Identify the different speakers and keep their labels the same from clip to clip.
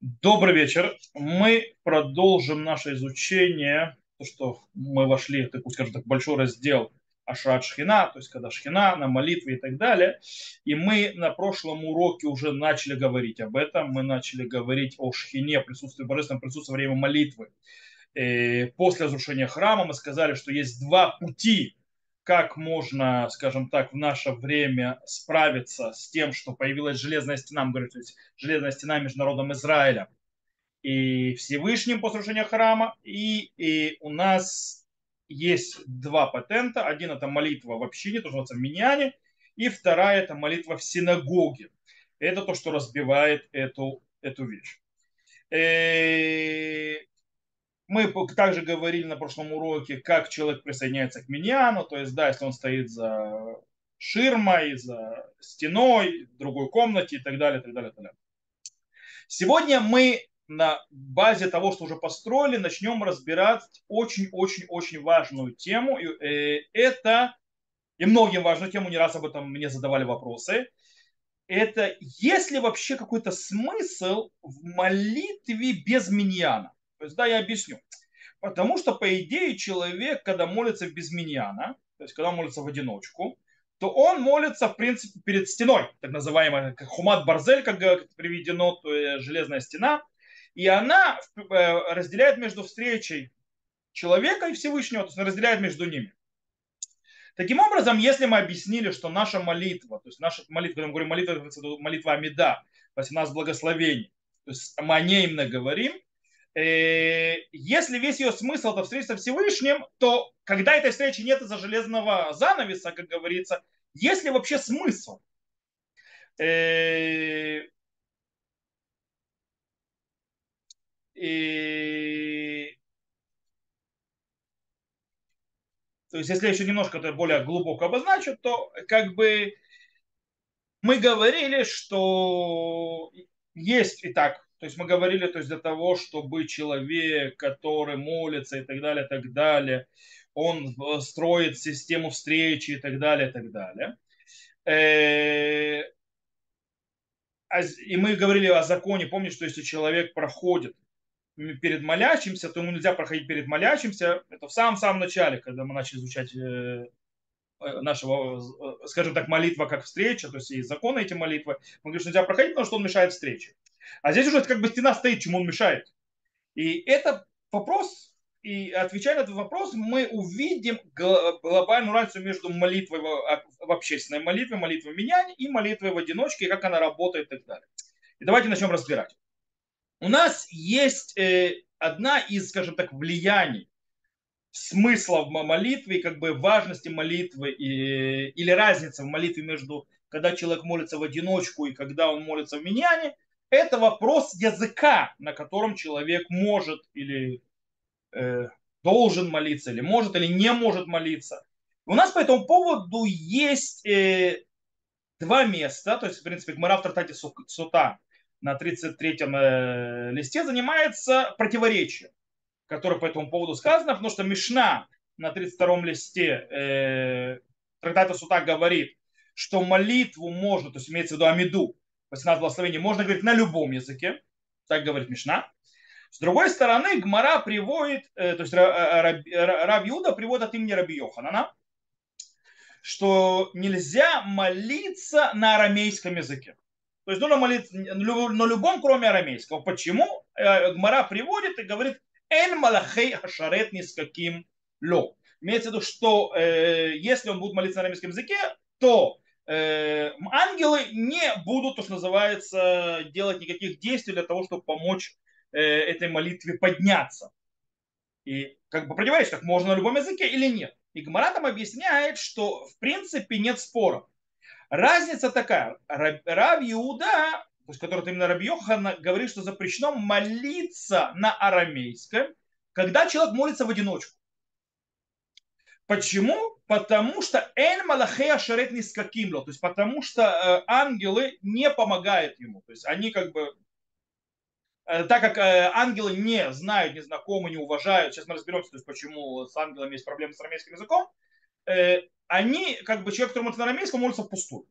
Speaker 1: Добрый вечер. Мы продолжим наше изучение, то, что мы вошли в такой, скажем так, большой раздел Ашрат Шхина, то есть когда Шхина, на молитве и так далее. И мы на прошлом уроке уже начали говорить об этом. Мы начали говорить о Шхине, присутствии божественном присутствии во время молитвы. И э, после разрушения храма мы сказали, что есть два пути как можно, скажем так, в наше время справиться с тем, что появилась железная стена, мы говорим, то есть железная стена между народом Израиля и Всевышним после разрушения храма. И, и у нас есть два патента. Один это молитва в общине, то, что называется в миньяне, и вторая это молитва в синагоге. Это то, что разбивает эту, эту вещь. Э, мы также говорили на прошлом уроке, как человек присоединяется к миньяну, то есть, да, если он стоит за ширмой, за стеной, в другой комнате и так далее, так далее, так далее. Сегодня мы на базе того, что уже построили, начнем разбирать очень-очень-очень важную тему. Э, это, и многим важную тему, не раз об этом мне задавали вопросы, это есть ли вообще какой-то смысл в молитве без миньяна? То есть, да, я объясню. Потому что, по идее, человек, когда молится без миньяна, то есть, когда молится в одиночку, то он молится, в принципе, перед стеной, так называемая хумат барзель, как приведено, то есть железная стена, и она э, разделяет между встречей человека и Всевышнего, то есть разделяет между ними. Таким образом, если мы объяснили, что наша молитва, то есть наша молитва, когда мы говорим молитва, молитва Амида, то есть у нас благословение, то есть мы о ней именно говорим, если весь ее смысл это встретиться со Всевышним, то когда этой встречи нет из-за железного занавеса, как говорится, есть ли вообще смысл? Э. То есть, если я еще немножко это более глубоко обозначу, то как бы мы говорили, что есть и так то есть мы говорили, то есть для того, чтобы человек, который молится и так далее, и так далее, он строит систему встречи и так далее, и так далее. Э, а и мы говорили о законе, помнишь, что если человек проходит перед молящимся, то ему нельзя проходить перед молящимся. Это в самом-самом начале, когда мы начали изучать э, э, нашего, скажем так, молитва как встреча, то есть есть законы эти молитвы. Мы говорим, что нельзя проходить, потому что он мешает встрече. А здесь уже как бы стена стоит, чему он мешает. И это вопрос, и отвечая на этот вопрос, мы увидим глобальную разницу между молитвой в общественной молитве, молитвой меняния и молитвой в одиночке, как она работает и так далее. И давайте начнем разбирать. У нас есть э, одна из, скажем так, влияний смысла в молитве, как бы важности молитвы и, или разница в молитве между, когда человек молится в одиночку и когда он молится в миньяне – это вопрос языка, на котором человек может или э, должен молиться, или может или не может молиться. У нас по этому поводу есть э, два места, то есть, в принципе, Гмара в Тартате Сута на 33-м э, листе занимается противоречием, которое по этому поводу сказано, потому что Мишна на 32-м листе э, Трактата Сута говорит, что молитву можно, то есть имеется в виду Амиду, 18 благословений можно говорить на любом языке, так говорит Мишна. С другой стороны, Гмара приводит, э, то есть Раб Юда приводит от имени Раби Йоханана, что нельзя молиться на арамейском языке. То есть нужно молиться на любом, кроме арамейского. Почему? Э, Гмара приводит и говорит, «Эн малахей хашарет ни с каким ло». Имеется в виду, что э, если он будет молиться на арамейском языке, то Э, ангелы не будут, то, что называется, делать никаких действий для того, чтобы помочь э, этой молитве подняться. И как бы противоречит, так можно на любом языке или нет. И Гмара там объясняет, что в принципе нет спора. Разница такая. Рав Иуда, то есть который именно Раби Йохан, говорит, что запрещено молиться на арамейском, когда человек молится в одиночку. Почему? Потому что эн малахея шарет не скакимло, то есть потому что э, ангелы не помогают ему, то есть они как бы э, так как э, ангелы не знают, не знакомы, не уважают, сейчас мы разберемся, то есть почему с ангелами есть проблемы с арамейским языком, они, как бы человек, который молится на арамейском, молится впустую.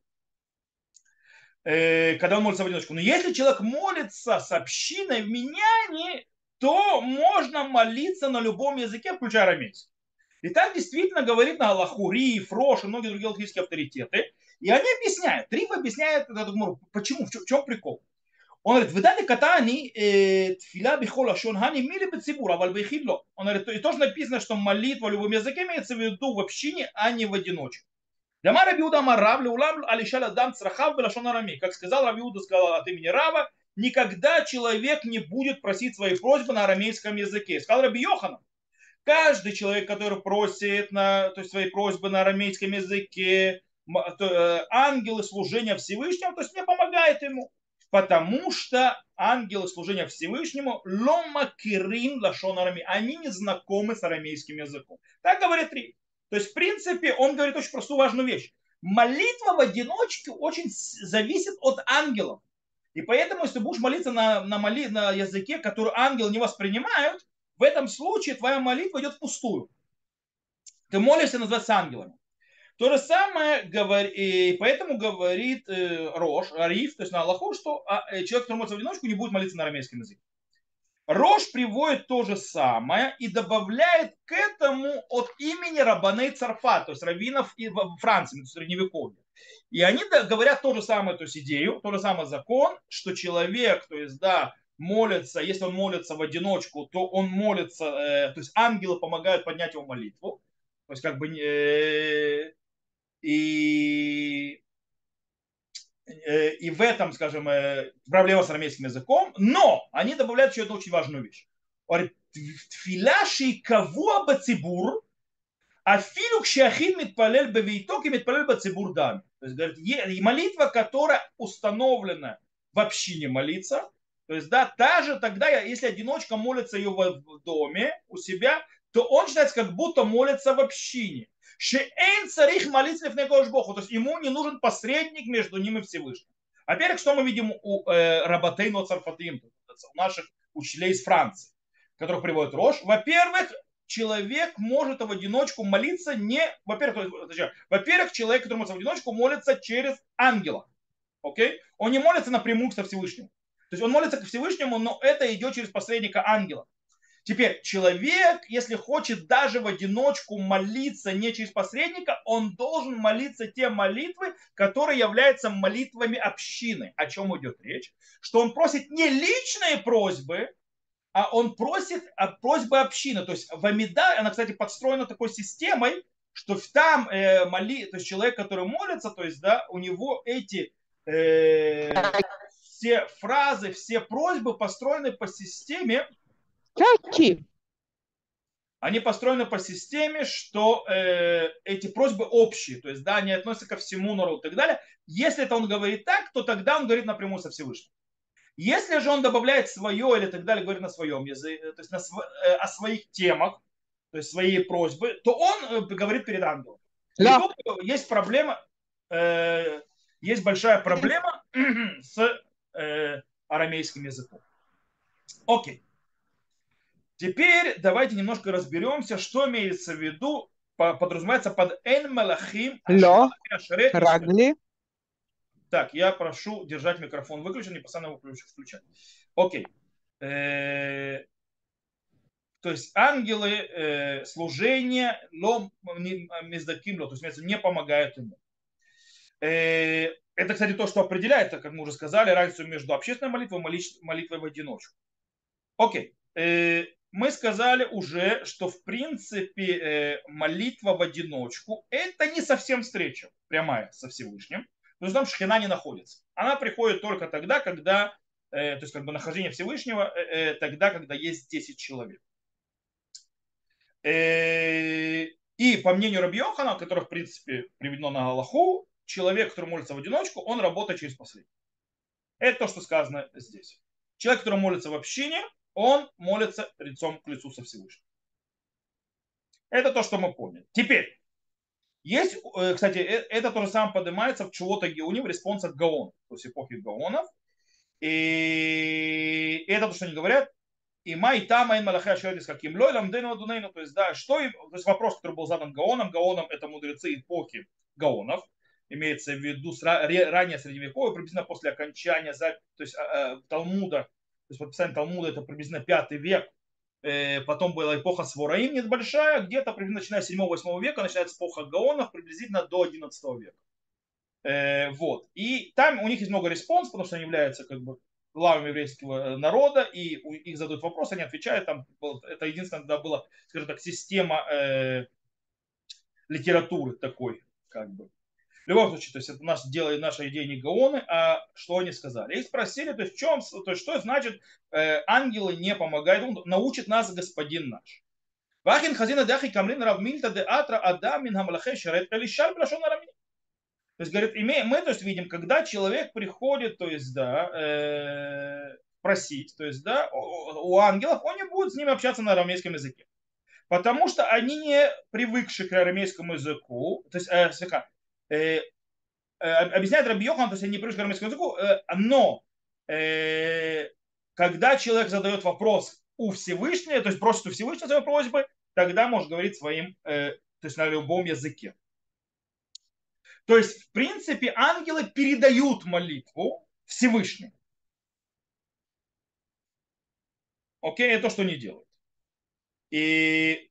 Speaker 1: когда он молится в одиночку. Но если человек молится с общиной в миняне, то можно молиться на любом языке, включая арамейский. И так действительно говорит на Аллаху Ри, Фрош и многие другие латвийские авторитеты. И они объясняют. Риф объясняет этот гмур. Ну, почему? В чем, прикол? Он говорит, выдали катани э, тфила бихола шонхани мили бецибур, аваль бейхидло. Он говорит, и тоже написано, что молитва в любом языке имеется в виду в общине, а не в одиночку. Дама Рабиуда Марав, Леулам Алишал Адам Црахав Белашонарами. Как сказал Рабиуда, сказал от имени Рава, никогда человек не будет просить свои просьбы на арамейском языке. Сказал Раби Йоханан каждый человек, который просит на, то есть свои просьбы на арамейском языке, э, ангелы служения Всевышнему, то есть не помогает ему потому что ангелы служения Всевышнему лома кирин лашон арами, они не знакомы с арамейским языком. Так говорит Ри. То есть, в принципе, он говорит очень простую важную вещь. Молитва в одиночке очень зависит от ангелов. И поэтому, если будешь молиться на, на, моли, на языке, который ангелы не воспринимают, в этом случае твоя молитва идет впустую. Ты молишься называется ангелами. То же самое говорит, и поэтому говорит э, Рош, Ариф, то есть на Аллаху, что а, э, человек, который молится в одиночку, не будет молиться на арамейском языке. Рош приводит то же самое и добавляет к этому от имени Рабаней Царфа, то есть раввинов Франции, в Средневековье. И они говорят то же самое, то есть идею, то же самое закон, что человек, то есть, да, молится, если он молится в одиночку, то он молится, э, то есть ангелы помогают поднять его молитву. То есть как бы э, и э, и в этом, скажем, э, проблема с арамейским языком, но они добавляют еще одну очень важную вещь. Тфиляши кого бацибур, а филюк шахин митпалель бавиток и митпалель бацибур дам. То есть, говорит, молитва, которая установлена в общине молиться, то есть, да, та же тогда, если одиночка молится ее в доме у себя, то он считается, как будто молится в общине. Шеэн царих молиться в Богу. То есть ему не нужен посредник между ним и Всевышним. Во-первых, что мы видим у э, Рабатейно Царфатим, у наших учителей из Франции, которых приводит Рош. Во-первых, человек может в одиночку молиться не... Во-первых, во-первых, человек, который молится в одиночку, молится через ангела. Окей? Он не молится напрямую со Всевышним. То есть он молится к Всевышнему, но это идет через посредника ангела. Теперь человек, если хочет даже в одиночку молиться не через посредника, он должен молиться те молитвы, которые являются молитвами общины. О чем идет речь? Что он просит не личные просьбы, а он просит просьбы общины. То есть в Амида, она, кстати, подстроена такой системой, что там э, моли, то есть человек, который молится, то есть, да, у него эти э, все фразы, все просьбы построены по системе, Какие? Они построены по системе, что э, эти просьбы общие, то есть, да, они относятся ко всему народу и так далее. Если это он говорит так, то тогда он говорит напрямую со Всевышним. Если же он добавляет свое или так далее, говорит на своем языке, то есть на, э, о своих темах, то есть свои просьбы, то он э, говорит перед ангелом. Да. есть проблема, э, есть большая проблема с э, арамейским языком. Окей. Теперь давайте немножко разберемся, что имеется в виду, подразумевается под Эн Малахим Рагли. Так, я прошу держать микрофон выключен, не постоянно его включать. Окей. Э, то есть ангелы э, служения лом мездаким то есть не помогают ему. Э, это, кстати, то, что определяет, как мы уже сказали, разницу между общественной молитвой и молитвой в одиночку. Окей мы сказали уже, что в принципе э, молитва в одиночку это не совсем встреча прямая со Всевышним. То есть там шхина не находится. Она приходит только тогда, когда, э, то есть как бы нахождение Всевышнего, э, тогда, когда есть 10 человек. И по мнению Рабьехана, который в принципе приведено на Галаху, человек, который молится в одиночку, он работает через последний. Это то, что сказано здесь. Человек, который молится в общине, он молится лицом к лицу со Всевышним. Это то, что мы поняли. Теперь, есть, э, кстати, э, это то же самое поднимается в чего-то Геоне в респонсе к Гаону, то есть эпохи Гаонов. И это то, что они говорят. И май там айн малахай шердис каким лой ламдейну адунейну. То есть, да, что им, то есть вопрос, который был задан Гаоном. Гаоном это мудрецы эпохи Гаонов. Имеется в виду ранее средневековье, приблизительно после окончания то есть, Талмуда, то есть подписание Талмуда это приблизительно пятый век, потом была эпоха Свораим небольшая, где-то приблизительно начиная с 7-8 века начинается эпоха Гаонов, приблизительно до 11 века. Вот. И там у них есть много респонсов, потому что они являются как бы главами еврейского народа, и их задают вопрос, они отвечают, там, это единственное, когда была, скажем так, система э, литературы такой, как бы. В любом случае, то есть это наш, делает наша идея не Гаоны, а что они сказали. Их спросили, то есть, в чем, то есть что значит э, ангелы не помогают, он научит нас господин наш. Вахин хазина дахи камлин равмильта де атра адамин хамлахе шарет элишар брашон арамин. То есть, говорит, мы то есть, видим, когда человек приходит, то есть, да, э, просить, то есть, да, у ангелов, он не будет с ними общаться на арамейском языке. Потому что они не привыкшие к арамейскому языку, то есть, э, объясняет Раби Йохан, то есть не привыкшие к арамейскому языку, э, но э, когда человек задает вопрос у Всевышнего, то есть просит у Всевышнего своей просьбы, тогда может говорить своим, э, то есть на любом языке. То есть, в принципе, ангелы передают молитву Всевышнему. Окей, это то, что они делают. И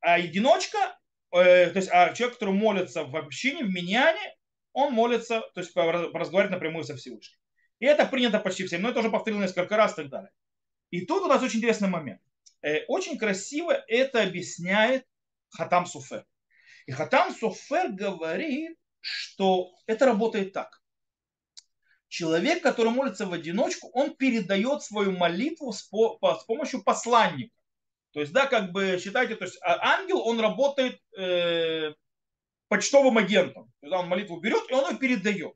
Speaker 1: а одиночка, э, то есть а человек, который молится в общине, в миньяне, он молится, то есть разговаривает напрямую со Всевышним. И это принято почти всем, но это уже повторил несколько раз и так далее. И тут у нас очень интересный момент. Э, очень красиво это объясняет Хатам Суфер. И Хатам Софер говорит, что это работает так. Человек, который молится в одиночку, он передает свою молитву с, по, с помощью посланника. То есть, да, как бы считайте, то есть а ангел, он работает э, почтовым агентом. То есть, он молитву берет, и он ее передает.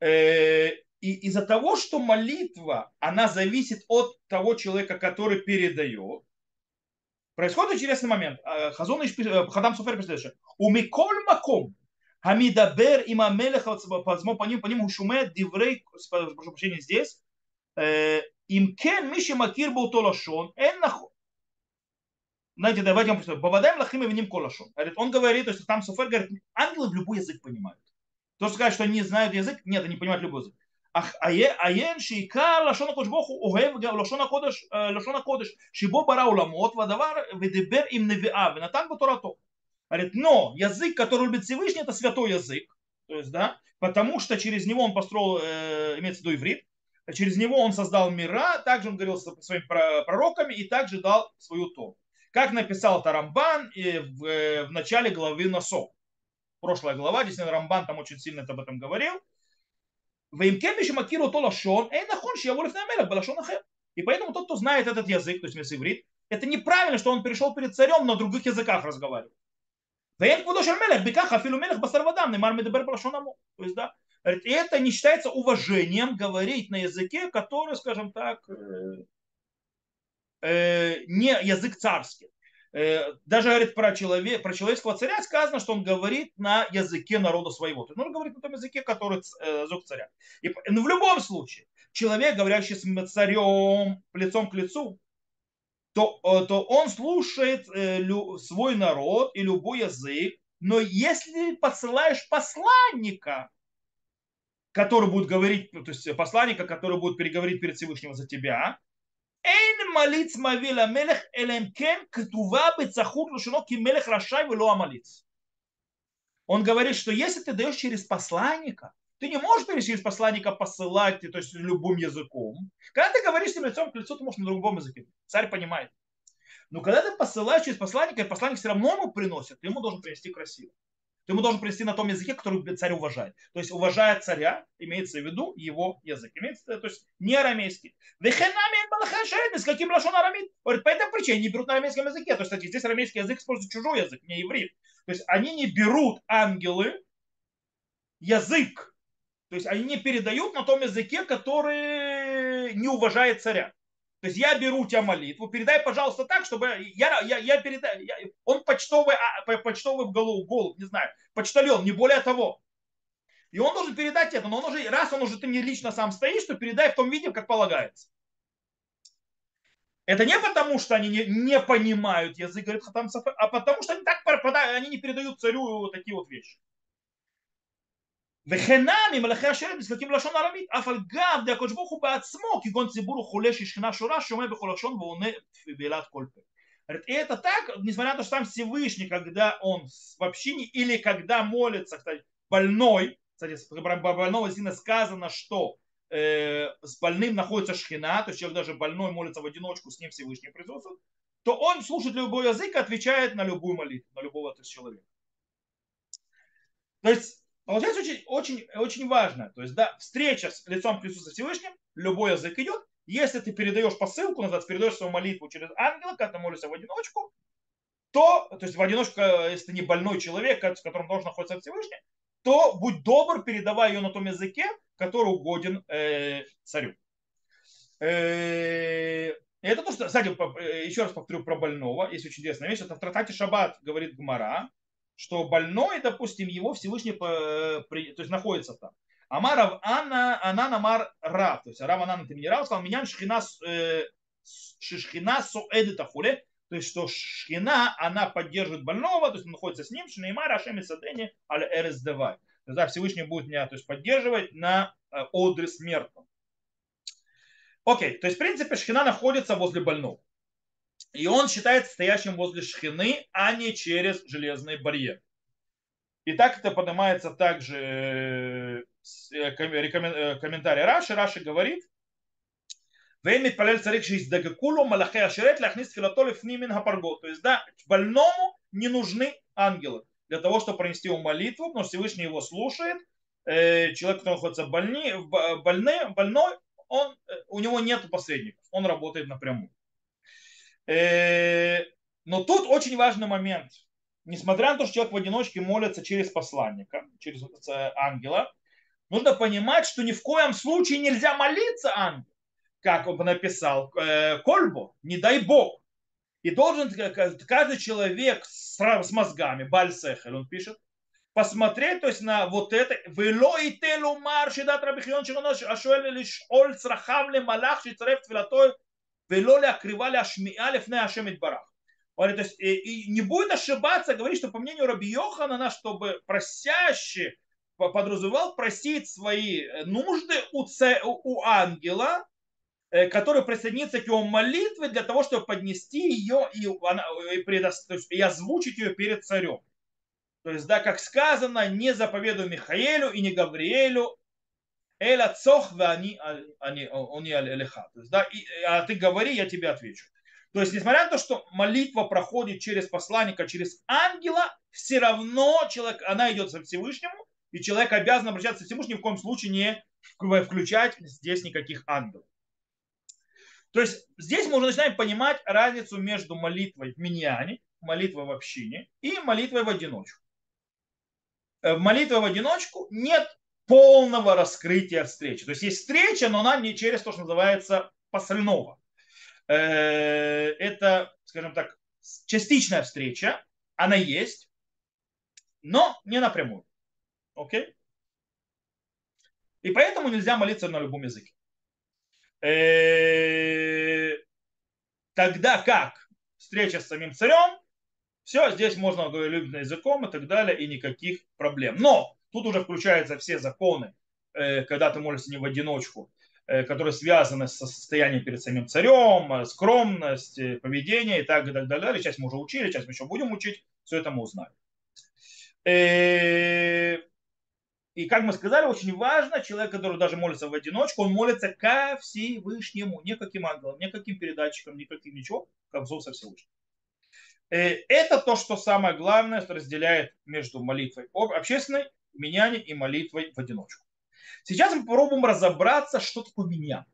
Speaker 1: Э, и из-за того, что молитва, она зависит от того человека, который передает, Происходит интересный момент. Хазон Хадам Суфер пишет дальше. У Миколь Маком Хамидабер им Амелех Пазмо по ним по ним Ушуме Диврей, прошу прощения, здесь. Им кен Миши Макир Баутолашон Эн Нахо. Знаете, давайте вам прочитаю. Бабадаем лахим и колашон. Говорит, он говорит, то есть там суфер говорит, ангелы в любой язык понимают. То, что сказать, что они знают язык, нет, они понимают любой язык. Аен шейкар лошона кодыш боху огем лашона кодыш э, лашона кодыш шибо бара уламот вадавар ведебер им невиа венатан батурато. Говорит, но язык, который любит Всевышний, это святой язык. То есть, да, потому что через него он построил, э, имеется в виду иврит, через него он создал мира, также он говорил со своими пророками и также дал свою Тору. Как написал Тарамбан и в, э, в начале главы Носов. Прошлая глава, действительно, Рамбан там очень сильно об этом говорил. Э, и поэтому тот, кто знает этот язык, то есть вместо иврит, это неправильно, что он перешел перед царем на других языках разговаривать. То есть, да, это не считается уважением говорить на языке, который, скажем так, э, не язык царский. Э, даже говорит про, человек, про человеческого царя сказано, что он говорит на языке народа своего. То он говорит на том языке, который э, язык царя. И ну, в любом случае, человек, говорящий с царем лицом к лицу, то, э, то он слушает свой народ и любой язык, но если посылаешь посланника, который будет говорить, то есть посланника, который будет переговорить перед Всевышним за тебя, אין מליץ מביא למלך, אלא אם כן כתובה בצחות לשונו כי מלך רשאי ולא המליץ. Он говорит, что если ты даешь через посланника, ты не можешь через посланника посылать, то есть любым языком. Когда ты говоришь с ним лицом к лицу, ты можешь на другом языке. Царь понимает. Но когда ты посылаешь через посланника, и посланник все равно ему приносит, ты ему должен принести красиво ты ему должен принести на том языке, который царь уважает. То есть уважая царя, имеется в виду его язык. Имеется, то есть не арамейский. С каким лашон арамид? Говорит, по этой причине не берут на арамейском языке. То есть, кстати, здесь арамейский язык использует чужой язык, не иврит. То есть они не берут ангелы язык. То есть они не передают на том языке, который не уважает царя. То есть я беру у тебя молитву, передай, пожалуйста, так, чтобы я, я, я передаю. Я, он почтовый, а, почтовый голубь, голубь, не знаю, почтальон, не более того. И он должен передать это, но он уже, раз он уже ты не лично сам стоишь, то передай в том виде, как полагается. Это не потому, что они не, не понимают язык, говорит Хатам Софер, а потому, что они так пропадают, они не передают царю такие вот вещи. וכנם ממלאכי השרת נזקקים ללשון ארמית, אף על גב די הקדוש ברוך הוא בעצמו, כגון ציבור וחולה ששכינה שורה, שומע בכל לשון ועונה בעילת כל פה. И это так, несмотря на то, что там Всевышний, когда он в общине или когда молится, кстати, больной, кстати, про больного сильно сказано, что э, с больным находится шхина, то есть человек даже больной молится в одиночку, с ним Всевышний присутствует, то он слушает любой язык и отвечает на любую молитву, на любого то человека. То есть, получается очень, очень, очень важно. То есть, да, встреча с лицом присутствия Всевышним, любой язык идет. Если ты передаешь посылку, назад передаешь свою молитву через ангела, когда ты молишься в одиночку, то, то есть в одиночку, если ты не больной человек, с которым должен находиться Всевышний, то будь добр, передавай ее на том языке, который угоден э, царю. Э, это то, что, кстати, э, еще раз повторю про больного, есть очень интересная вещь, это в Тратате Шаббат говорит Гмара, что больной, допустим, его Всевышний то есть находится там. Амарав Анна, Анан Амар Рав, то есть Рав Анан это минерал, сказал, меня шхина, э, шхина соэдет ахуле, то есть что шхина, она поддерживает больного, то есть он находится с ним, шнеймар ашем и садени аль эрес девай. То есть да, Всевышний будет меня то есть, поддерживать на э, одре смертном. Окей, то есть в принципе шхина находится возле больного. И он считается стоящим возле шхины, а не через железный барьер. И так это поднимается также э, э, комментарий Раши. Раши говорит, ואין מתפלל צריך שיזדקקו לו מלאכי השרת להכניס תפילתו לפנים מן הפרגות. То есть, да, больному не нужны ангелы для того, чтобы пронести ему молитву, потому что Всевышний его слушает. Э, человек, который находится больни, больной, больной он, э, у него нет посредников, он работает напрямую. Э, но тут очень важный момент. Несмотря на то, что человек в одиночке молится через посланника, через ангела, нужно понимать, что ни в коем случае нельзя молиться ангелу как он написал, э, кольбу, не дай бог. И должен каждый человек с, с мозгами, бальсехель, он пишет, посмотреть, то есть на вот это, ולא ייתן לומר שדעת רבי חיון שלנו השואל לשאול צרכיו למלאך שיצרף תפילתו Велоли окрывали ашмия лифная ашем барах. Он, то есть, и, и не будет ошибаться, говорить, что по мнению Раби Йоханана, чтобы просящий подразумевал просить свои э, нужды у, ц... у ангела, э, который присоединится к его молитве для того, чтобы поднести ее и, она, и, предост... то есть, и озвучить ее перед царем. То есть, да, как сказано, не заповедую Михаэлю и не Гавриэлю, Эля цох они, они, они алеха. То есть, да, и, а ты говори, я тебе отвечу. То есть, несмотря на то, что молитва проходит через посланника, через ангела, все равно человек, она идет со Всевышнему, и человек обязан обращаться к Всевышнему, ни в коем случае не включать здесь никаких ангелов. То есть здесь мы уже начинаем понимать разницу между молитвой в миньяне, молитвой в общине и молитвой в одиночку. Э, в молитве в одиночку нет полного раскрытия встречи. То есть есть встреча, но она не через то, что называется посольного. Э, это, скажем так, частичная встреча, она есть, но не напрямую. Окей? И поэтому нельзя молиться на любом языке. Э, тогда как встреча с самим царем, все, здесь можно говорить языком и так далее, и никаких проблем. Но тут уже включаются все законы, э, когда ты молишься не в одиночку, э, которые связаны со состоянием перед самим царем, скромность, поведение и так, так далее. Сейчас мы уже учили, сейчас мы еще будем учить, все это мы узнаем. И как мы сказали, очень важно, человек, который даже молится в одиночку, он молится ко Всевышнему, не каким ангелам, не каким передатчикам, ни каким ничего, как зов со Всевышним. Э, это то, что самое главное, что разделяет между молитвой общественной, меняне и молитвой в одиночку. Сейчас мы попробуем разобраться, что такое меня.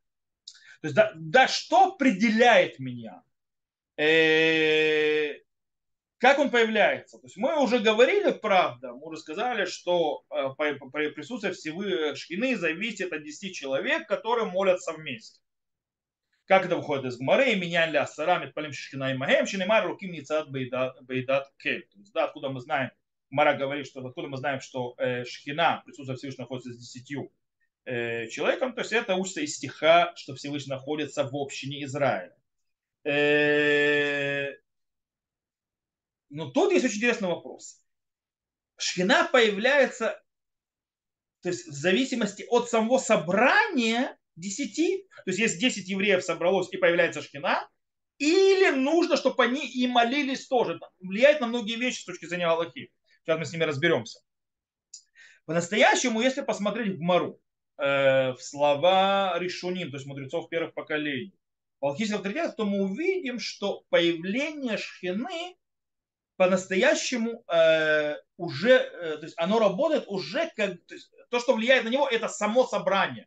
Speaker 1: То есть, да, да что определяет меня? Э, как он появляется? То есть мы уже говорили, правда, мы уже сказали, что э, присутствие всего шкины зависит от 10 человек, которые молятся вместе. Как это выходит из Гмары, меня ля сарами палим шкина и магем, шинемар руким ницат бейдат кель. То есть, да, откуда мы знаем, Мара говорит, что откуда мы знаем, что э, шхина, присутствие Всевышнего находится с десятью э, человеком, то есть это учится из стиха, что Всевышний находится в общине Израиля. Э, но тут есть очень интересный вопрос. Шхина появляется то есть в зависимости от самого собрания 10, то есть если 10 евреев собралось и появляется шхина, или нужно, чтобы они и молились тоже. Влияет на многие вещи с точки зрения Аллахи. Сейчас мы с ними разберемся. По-настоящему, если посмотреть в Мару, э, в слова Ришуним, то есть мудрецов первых поколений, Аллахийских авторитетов, то мы увидим, что появление шхины по-настоящему э, уже, э, то есть оно работает уже как, то, есть, то, что влияет на него, это само собрание.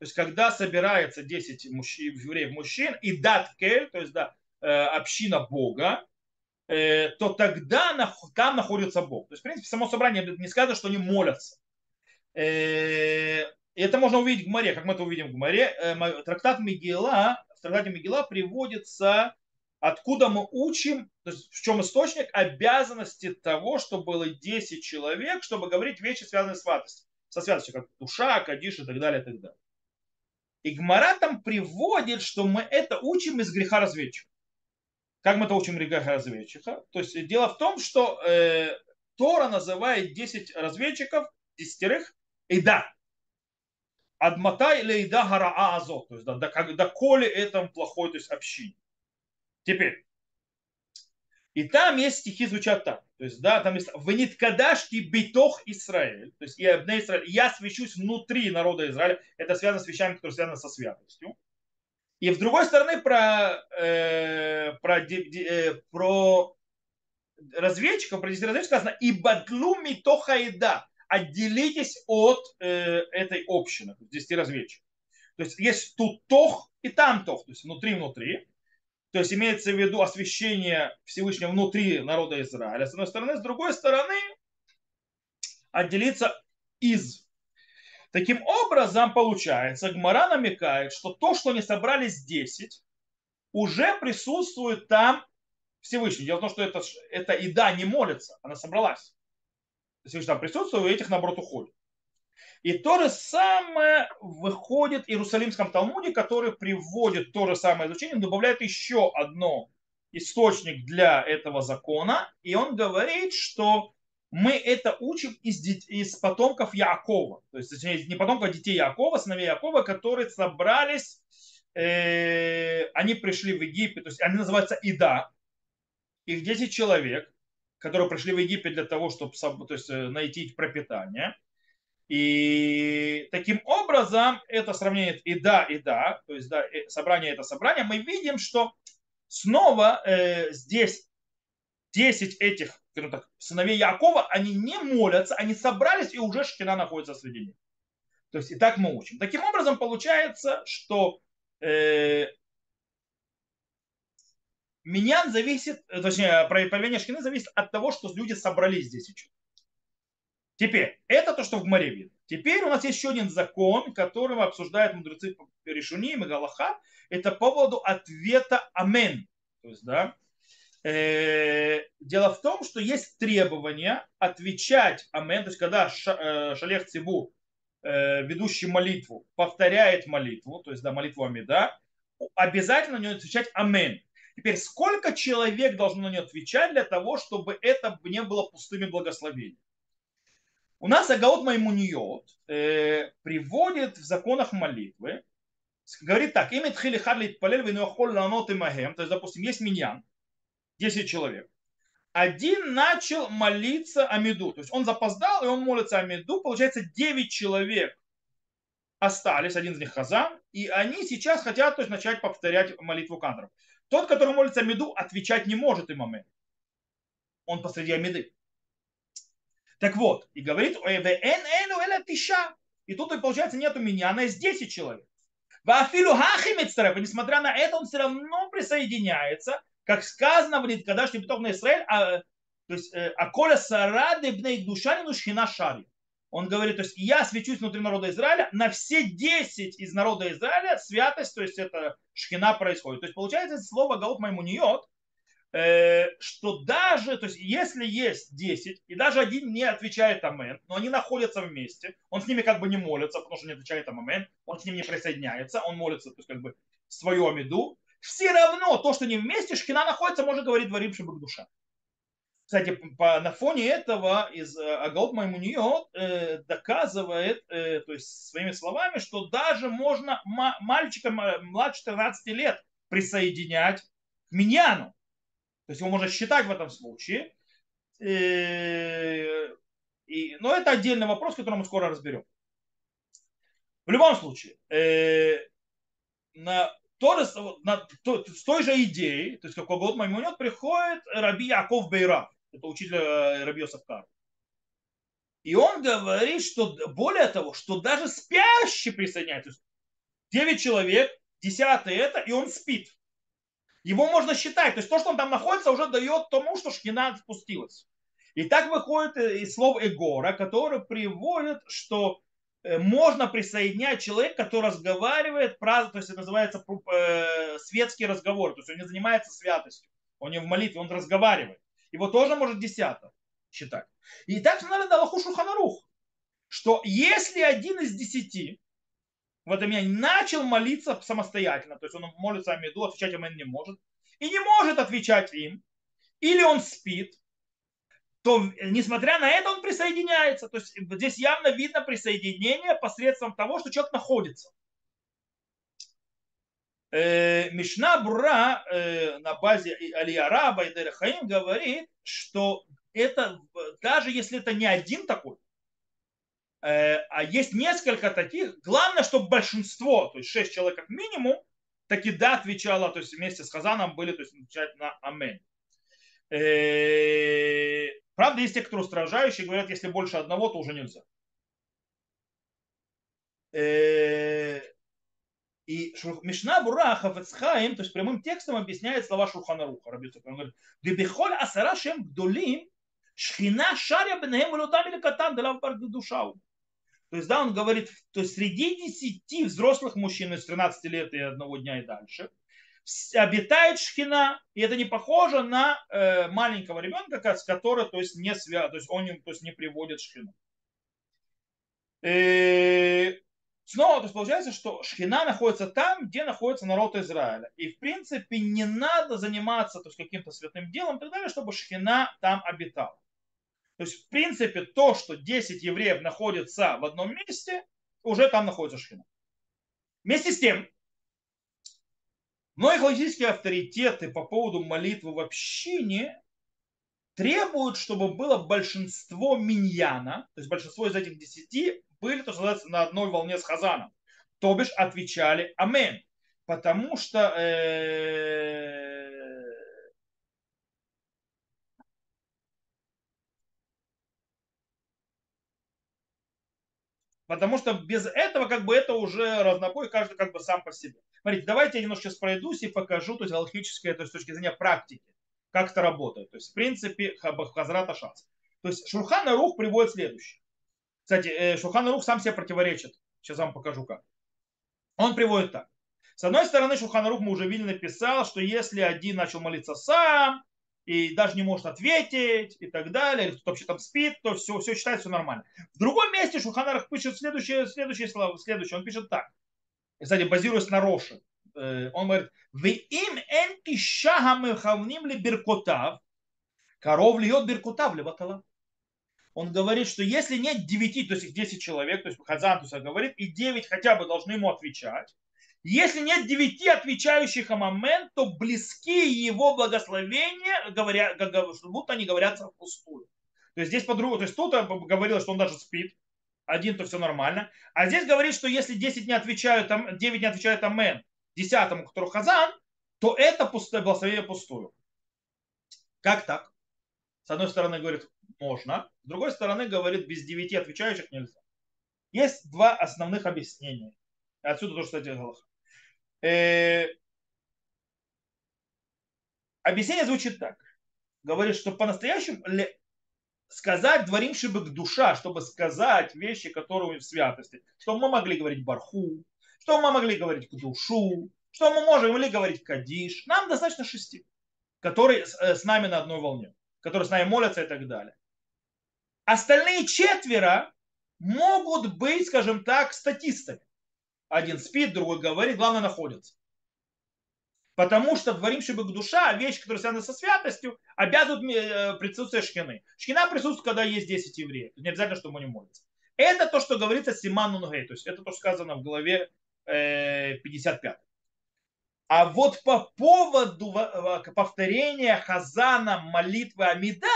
Speaker 1: То есть когда собирается 10 мужчин, евреев мужчин и дат кель, то есть да, э, община Бога, то тогда там находится Бог. То есть, в принципе, само собрание не сказано, что они молятся. Э, и это можно увидеть в море, как мы это увидим в море. Э, трактат Мигела, в трактате Мигела приводится откуда мы учим, то есть в чем источник обязанности того, что было 10 человек, чтобы говорить вещи, связанные с святостью, со святостью, как душа, кадиш и так далее, и так далее. И Гмара там приводит, что мы это учим из греха разведчика. Как мы это учим греха разведчика? То есть дело в том, что э, Тора называет 10 разведчиков, десятерых, и да, Адматай или Ида Гараа Азот, то есть да, да, как, да коли этом плохой, то есть общине. Теперь. И там есть стихи звучат так. То есть, да, там есть «Вениткадашки битох Израиль». То есть, я, Израиль, я свящусь внутри народа Израиля. Это связано с вещами, которые связаны со святостью. И с другой стороны, про, э, про, э, про разведчиков, про разведчиков сказано «И бадлу митохаида». Отделитесь от э, этой общины, 10 разведчиков. То есть, есть тут тох и там тох, то есть внутри-внутри. То есть имеется в виду освящение Всевышнего внутри народа Израиля, с одной стороны. С другой стороны, отделиться из. Таким образом, получается, Гмара намекает, что то, что они собрались 10, уже присутствует там Всевышний. Дело в том, что это, это и да не молится, она собралась. Всевышний там присутствует, и этих наоборот уходит. И то же самое выходит в Иерусалимском Талмуде, который приводит то же самое изучение, добавляет еще одно источник для этого закона. И он говорит, что мы это учим из, из потомков Якова. То есть, точнее, не потомков, а детей Якова, сыновей Якова, которые собрались, э, они пришли в Египет, то есть они называются Ида. Их 10 человек, которые пришли в Египет для того, чтобы то есть, э, найти пропитание – и таким образом это сравнение и да, и да, то есть да, собрание это собрание, мы видим, что снова э, здесь 10 этих скажем так, сыновей Якова, они не молятся, они собрались и уже Шкина находится среди них. То есть и так мы учим. Таким образом получается, что э, Миньян зависит, точнее, проявление Шкины зависит от того, что люди собрались здесь учить. Теперь, это то, что в Гмаре видно. Теперь у нас есть еще один закон, который обсуждают мудрецы Перешуни и Галаха. Это по поводу ответа «Амен». То есть, да, э, дело в том, что есть требование отвечать «Амен». То есть, когда э, Шалех Цибу, э, ведущий молитву, повторяет молитву, то есть, да, молитву Амида, обязательно на нее отвечать «Амен». Теперь, сколько человек должно на нее отвечать для того, чтобы это не было пустыми благословениями? У нас Агаот Маймуниот э, приводит в законах молитвы, говорит так, имя тхили харлит палель то есть, допустим, есть миньян, 10 человек. Один начал молиться Амиду, то есть он запоздал, и он молится Амиду, получается 9 человек остались, один из них Хазан, и они сейчас хотят то есть, начать повторять молитву кандров. Тот, который молится Амиду, отвечать не может им Амин. Он посреди Амиды. Так вот, и говорит, и тут, получается, нету меня, она есть 10 человек. Вафилу хахимецтреф, и несмотря на это, он все равно присоединяется, как сказано в Кадаште Битов на Израиль, а, то есть, э, а коля сарады бней душанину шхина шари. Он говорит, то есть я свечусь внутри народа Израиля, на все 10 из народа Израиля святость, то есть это шхина происходит. То есть получается слово гаут маймуниот, Э, что даже, то есть если есть 10, и даже один не отвечает Амен, но они находятся вместе, он с ними как бы не молится, потому что не отвечает Амен, он с ним не присоединяется, он молится, то есть как бы свою Амиду, все равно то, что не вместе, шхина находится, можно говорить дворим шибык душа. Кстати, по, на фоне этого из э, Агаут Маймуниот э, доказывает, э, то есть своими словами, что даже можно мальчика младше 13 лет присоединять к миньяну. То есть его можно считать в этом случае. Э, и, но это отдельный вопрос, который мы скоро разберем. В любом случае, э, на, то, на, то, с той же идеей, то есть как год Маймонет, приходит Раби Яков Бейра, это учитель э, Раби Йосефкар. И он говорит, что более того, что даже спящий присоединяется. 9 человек, 10 это, и он спит. Его можно считать. То есть то, что он там находится, уже дает тому, что шхина спустилась. И так выходит из слов Эгора, который приводит, что э, можно присоединять человека, который разговаривает, то есть это называется э, светский разговор, то есть он не занимается святостью, он не в молитве, он разговаривает. Его тоже может десяток считать. И так надо Аллаху Шуханарух, что если один из десяти в этом я начал молиться самостоятельно, то есть он молится Амиду, отвечать им не может, и не может отвечать им, или он спит, то, несмотря на это, он присоединяется. То есть здесь явно видно присоединение посредством того, что человек находится. Э, Мишна Бура э, на базе Алияраба и Дерехаим говорит, что это, даже если это не один такой, э, а есть несколько таких, главное, чтобы большинство, то есть шесть человек как минимум, таки да отвечало, то есть вместе с Хазаном были, то есть отвечать на Амен. Правда, есть те, кто устражающие, говорят, если больше одного, то уже нельзя. Э, и Мишна Бура Хафецхаим, то есть прямым текстом объясняет слова Шурханаруха. Он говорит, «Дебихоль асара шем гдолим, шхина шаря бенеем валютам или катан, далав душау». То есть, да, он говорит, то есть среди десяти взрослых мужчин из 13 лет и одного дня и дальше – обитает шхина, и это не похоже на э, маленького ребенка, с которым то есть, не связан, то есть он то есть, не приводит шхину. И э, снова то есть, получается, что шхина находится там, где находится народ Израиля. И в принципе не надо заниматься то есть, каким-то святым делом и так далее, чтобы шхина там обитала. То есть, в принципе, то, что 10 евреев находятся в одном месте, уже там находится шхина. Вместе с тем, Многие халахические авторитеты по поводу молитвы в общине требуют, чтобы было большинство миньяна, то есть большинство из этих десяти были, то, что на одной волне с Хазаном. То бишь отвечали Амен. Потому что э, Потому что без этого как бы это уже разнобой, каждый как бы сам по себе. Смотрите, давайте я немножко сейчас пройдусь и покажу, то есть галактическое, то есть с точки зрения практики, как это работает. То есть в принципе Хазрат Ашац. То есть Шурхан Рух приводит следующее. Кстати, э, Шурхан Рух сам себе противоречит. Сейчас вам покажу как. Он приводит так. С одной стороны, Шурхан Рух мы уже видели написал, что если один начал молиться сам, и даже не может ответить и так далее, или кто вообще там спит, то все, все считается все нормально. В другом месте Шуханарах пишет следующее, следующее слово, следующее. Он пишет так. Кстати, базируясь на Роше. Э, он говорит, вы им энти шахамехавним ли беркотав, коров льет беркутав ли батала. Он говорит, что если нет девяти, то есть их 10 человек, то есть Хазан говорит, и 9 хотя бы должны ему отвечать, если нет девяти отвечающих Амамен, то близкие его благословения, говоря, будто они говорят впустую. То есть здесь по-другому, то есть тут говорилось, что он даже спит, один то все нормально. А здесь говорит, что если 10 не отвечают, 9 не отвечают Амен, десятому, который Хазан, то это пустое благословение пустую. Как так? С одной стороны говорит, можно. С другой стороны говорит, без девяти отвечающих нельзя. Есть два основных объяснения. Отсюда то, что я делал. Э, объяснение звучит так. Говорит, что по-настоящему сказать дворим шибык душа, чтобы сказать вещи, которые в святости, что мы могли говорить барху, что мы могли говорить к душу, что мы можем могли говорить кадиш. Нам достаточно шести, которые э, с нами на одной волне, которые с нами молятся и так далее. Остальные четверо могут быть, скажем так, статистами. Один спит, другой говорит, главное находится. Потому что дворим шибык душа, вещь, которая связана со святостью, обязывают э, присутствие шхины. Шхина присутствует, когда есть 10 евреев. Не обязательно, что мы не молятся. Это то, что говорится Симан Нунгей. То есть это то, что сказано в главе 55. Э, а вот по поводу повторения Хазана молитвы Амида,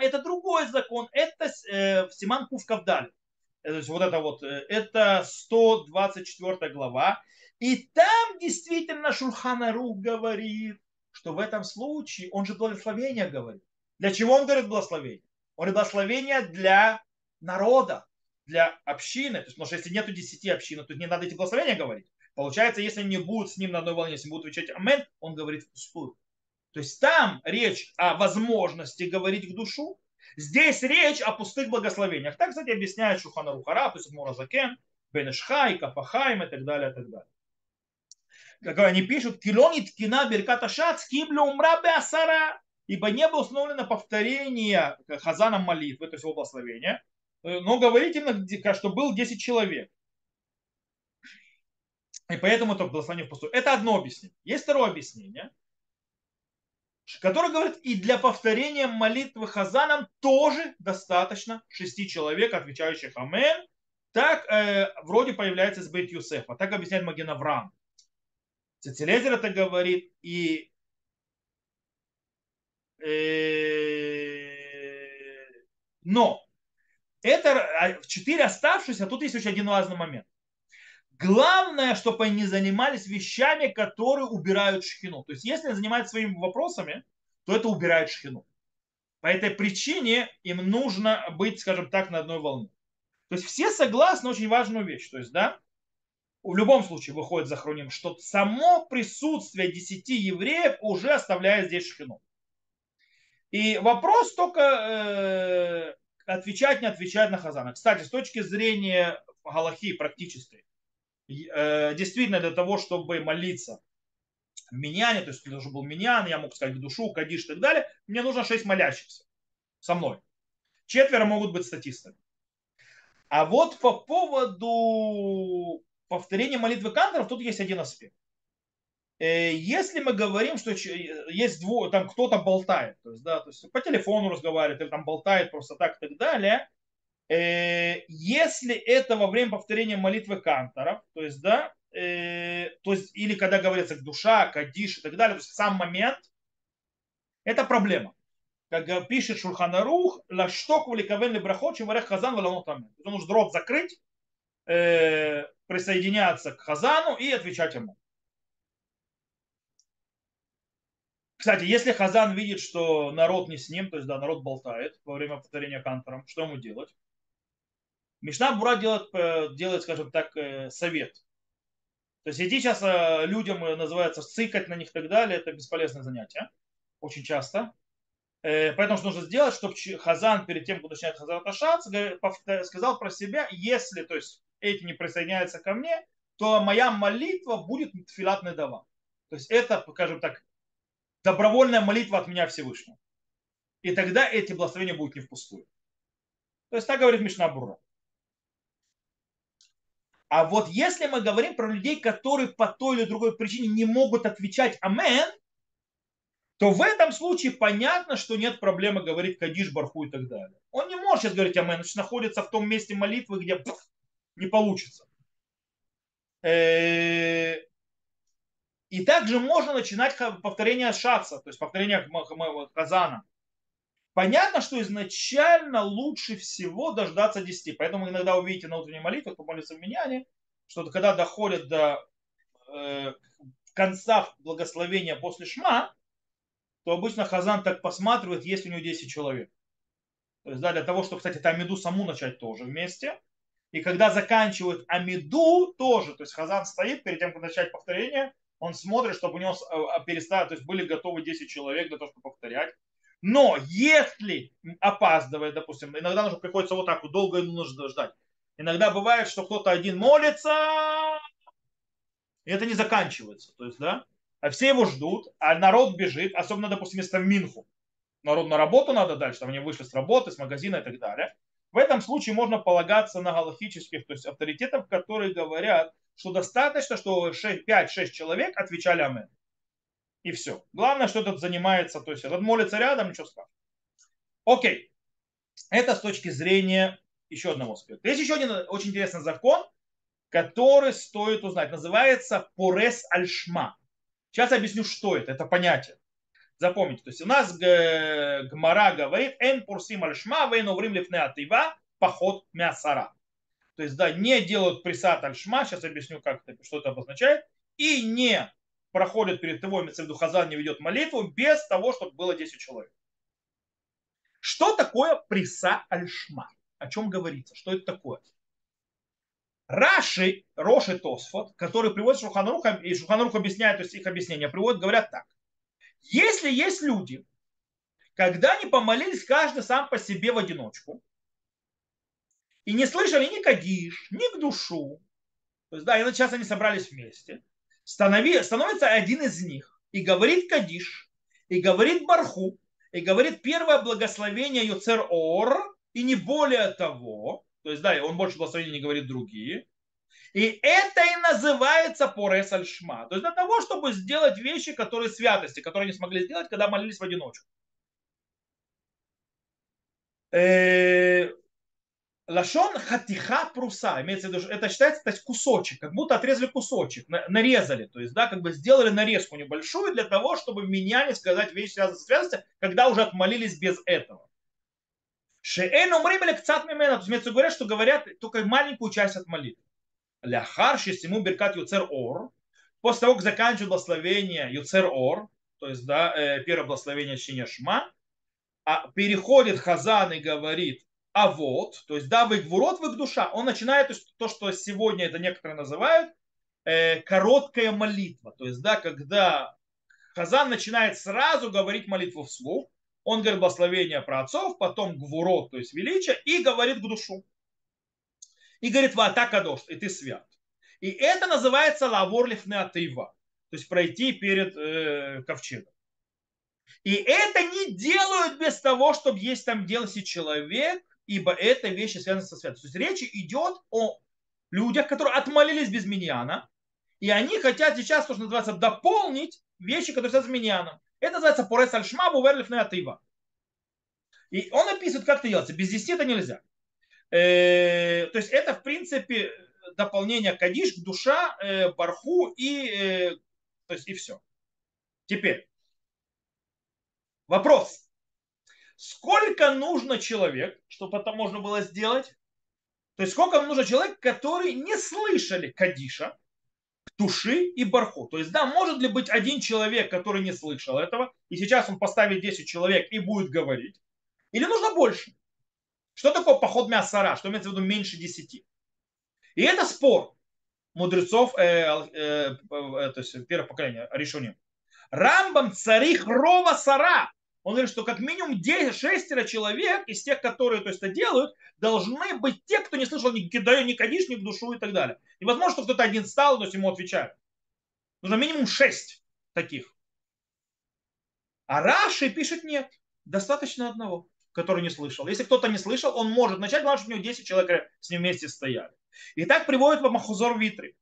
Speaker 1: это другой закон. Это э, Симан Кувкавдаль. То есть вот это вот, это 124 глава. И там действительно Шульханару говорит, что в этом случае он же благословение говорит. Для чего он говорит благословение? Он говорит благословение для народа, для общины. То есть, потому что если нету десяти общин, то не надо эти благословения говорить. Получается, если не будут с ним на одной волне, если будут отвечать амен, он говорит впустую. То есть там речь о возможности говорить к душу, здесь речь о пустых благословениях. Так, кстати, объясняет Шухана Рухара, то Муразакен, Бенешхай, Капахайм и так далее, и так далее как они пишут, килонит кина берката шац киблю умра асара, ибо не было установлено повторение хазаном молитвы, то есть благословения, но говорить именно, что был 10 человек. И поэтому это благословение впустую. Это одно объяснение. Есть второе объяснение, которое говорит, и для повторения молитвы хазаном тоже достаточно шести человек, отвечающих амен. Так э, вроде появляется из Бейт Юсефа. Так объясняет Маген Авраам. Цицелезер это говорит, и э, но это а, четыре оставшиеся, а тут есть очень один важный момент. Главное, чтобы они занимались вещами, которые убирают шхину. То есть, если они занимаются своими вопросами, то это убирает шхину. По этой причине им нужно быть, скажем так, на одной волне. То есть все согласны очень важную вещь. То есть, да, в любом случае выходит за хроним, что само присутствие десяти евреев уже оставляет здесь шхину. И вопрос только э, отвечать, не отвечать на Хазана. Кстати, с точки зрения Галахи практической, действительно для того, чтобы молиться в миньяне, то есть для того, чтобы был миньян, я мог сказать в душу, кадиш и так далее, мне нужно шесть молящихся со мной. Четверо могут быть статистами. А вот по поводу повторение молитвы канторов, тут есть один аспект. Э, если мы говорим, что есть двое, там кто-то болтает, то есть, да, то есть по телефону разговаривает, или там болтает просто так и так далее, э, если это во время повторения молитвы канторов, то есть, да, э, то есть, или когда говорится душа, кадиш и так далее, то есть сам момент, это проблема. Как пишет Шурханарух, лашток валиковен ли брахот, чем хазан валанот Он нужно рот закрыть, присоединяться к Хазану и отвечать ему. Кстати, если Хазан видит, что народ не с ним, то есть да, народ болтает во время повторения кантором, что ему делать? Мишна Бура делает, э, делает, скажем так, э, совет. То есть идти сейчас э, людям называется цикать на них и так далее, это бесполезное занятие. Очень часто. Поэтому что нужно сделать, чтобы Хазан перед тем, как начинает Хазан Ташац, сказал про себя, если, то есть эти не присоединяются ко мне, то моя молитва будет тфилат недава. То есть это, скажем так, добровольная молитва от меня Всевышнего. И тогда эти благословения будут не впустую. То есть так говорит Мишна Бура. А вот если мы говорим про людей, которые по той или другой причине не могут отвечать «Амен», то в этом случае понятно, что нет проблемы говорить Кадиш, Барху и так далее. Он не может сейчас говорить «Амен», значит находится в том месте молитвы, где не получится. Э, и также можно начинать повторение шаца, то есть повторение казана. Понятно, что изначально лучше всего дождаться 10. Поэтому иногда увидите на утренней молитве, кто молится в Миньяне, что когда доходит до э, конца благословения после шма, то обычно Хазан так посматривает, есть у него 10 человек. То есть, да, для того, чтобы, кстати, там меду саму начать тоже вместе. И когда заканчивают Амиду тоже, то есть Хазан стоит перед тем, как начать повторение, он смотрит, чтобы у него э, перестали, то есть были готовы 10 человек для того, чтобы повторять. Но если опаздывает, допустим, иногда нужно приходится вот так вот долго нужно ждать. Иногда бывает, что кто-то один молится, и это не заканчивается. То есть, да, а все его ждут, а народ бежит, особенно, допустим, если в Минху. Народ на работу надо дальше, там они вышли с работы, с магазина и так далее. В этом случае можно полагаться на галактических, то есть авторитетов, которые говорят, что достаточно, что 5-6 человек отвечали Амен. И все. Главное, что этот занимается, то есть этот молится рядом, ничего страшного. Окей. Это с точки зрения еще одного аспекта. Есть еще один очень интересный закон, который стоит узнать. Называется Порес Альшма. Сейчас я объясню, что это. Это понятие. Запомните. То есть у нас Гмара говорит «Эн пурсим альшма, вейн уврим лифне атива, поход мясара». То есть, да, не делают присад альшма, сейчас объясню, как это, что это обозначает, и не проходит перед тобой, имеется в виду, хазан не ведет молитву без того, чтобы было 10 человек. Что такое приса альшма? О чем говорится? Что это такое? Раши, Роши Тосфот, который приводит Шуханрух, и Шуханрух объясняет, то есть их объяснения приводят, говорят так. Если есть люди, когда они помолились каждый сам по себе в одиночку, и не слышали ни кадиш, ни к душу, то есть, да, и сейчас они собрались вместе, станови, становится один из них и говорит кадиш, и говорит барху, и говорит первое благословение Юцер Ор, и не более того, то есть, да, он больше благословений не говорит другие. И это и называется порес альшма. То есть для того, чтобы сделать вещи, которые святости, которые не смогли сделать, когда молились в одиночку. Лашон хатиха пруса, имеется в виду, это считается то есть, кусочек, как будто отрезали кусочек, нарезали, то есть, да, как бы сделали нарезку небольшую для того, чтобы меня не сказать вещи, связанные с святостью, когда уже отмолились без этого. Шеэн умрим или кцат мимена. То есть имеется говорят, что говорят только маленькую часть от молитвы. Ляхар шестиму беркат юцер ор. После того, как заканчивают благословение юцер ор, то есть да, э, первое благословение чтения шма, а переходит Хазан и говорит, а вот, то есть да, вы гвурот, вы душа. Он начинает то, есть, то, что сегодня это некоторые называют, э, короткая молитва. То есть да, когда Хазан начинает сразу говорить молитву вслух, он говорит благословение про отцов, потом гвурот, то есть величие, и говорит к душу. И говорит, вата кадош, и ты свят. И это называется лавор лифнеатыва, то есть пройти перед э, ковчегом. И это не делают без того, чтобы есть там делать человек, ибо это вещи связаны со святостью. То есть речь идет о людях, которые отмолились без миньяна, и они хотят сейчас, то, что называется, дополнить вещи, которые связаны с миньяном. Это называется порес альшма буверлиф атыва. И он описывает, как это делается. Без 10 это нельзя. Э, то есть это, в принципе, дополнение кадиш, душа, э, барху и, э, то есть, и все. Теперь. Вопрос. Сколько нужно человек, чтобы это можно было сделать? То есть сколько нужно человек, которые не слышали кадиша, туши и барху. То есть, да, может ли быть один человек, который не слышал этого, и сейчас он поставит 10 человек и будет говорить, или нужно больше? Что такое поход мясара? Что имеется в виду меньше 10? И это спор мудрецов, э, э, э, то есть первого поколения, решения. Рамбам царих рова сара. Он говорит, что как минимум 10, шестеро человек из тех, которые то есть, это делают, должны быть те, кто не слышал ни кидаю, ни кадиш, ни в душу и так далее. Невозможно, что кто-то один стал, то есть ему отвечают. Нужно минимум шесть таких. А Раши пишет нет. Достаточно одного, который не слышал. Если кто-то не слышал, он может начать, главное, чтобы у него 10 человек с ним вместе стояли. И так приводит в Махузор Витри.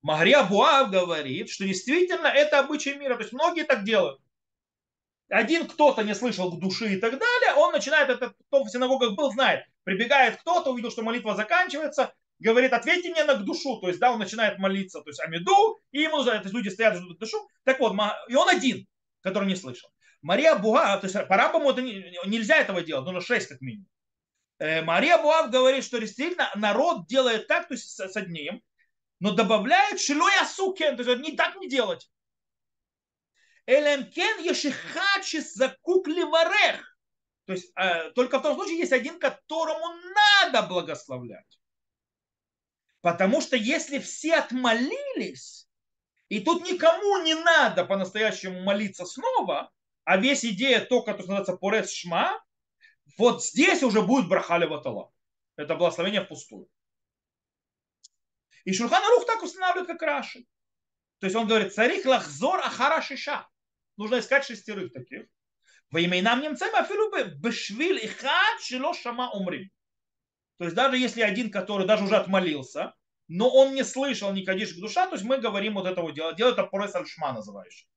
Speaker 1: Магрия Буав говорит, что действительно это обычай мира. То есть многие так делают один кто-то не слышал души и так далее, он начинает, это кто в синагогах был, знает, прибегает кто-то, увидел, что молитва заканчивается, говорит, ответьте мне на душу, то есть, да, он начинает молиться, то есть, Амиду, и ему то люди стоят, ждут душу, так вот, и он один, который не слышал. Мария Буга, то есть, по Рамбаму это не, нельзя этого делать, нужно шесть как минимум. Э, Мария Буав говорит, что действительно народ делает так, то есть с одним, но добавляет шилой асукен, то есть не так не делать. Элемкен ешихачис закук ливарех. То есть э, только в том случае есть один, которому надо благословлять. Потому что если все отмолились, и тут никому не надо по-настоящему молиться снова, а весь идея то, что называется порез шма, вот здесь уже будет брахали ватала. Это благословение впустую. И Шурхан Рух так устанавливает, как Раши. То есть он говорит, царих лахзор ахара шиша нужно искать шестерых таких. Во имя нам немцам афилу бешвиль и хад шило шама умрим. То есть даже если один, который даже уже отмолился, но он не слышал ни кадиш душа, то есть мы говорим вот этого дела. Дело это порес альшма называющий.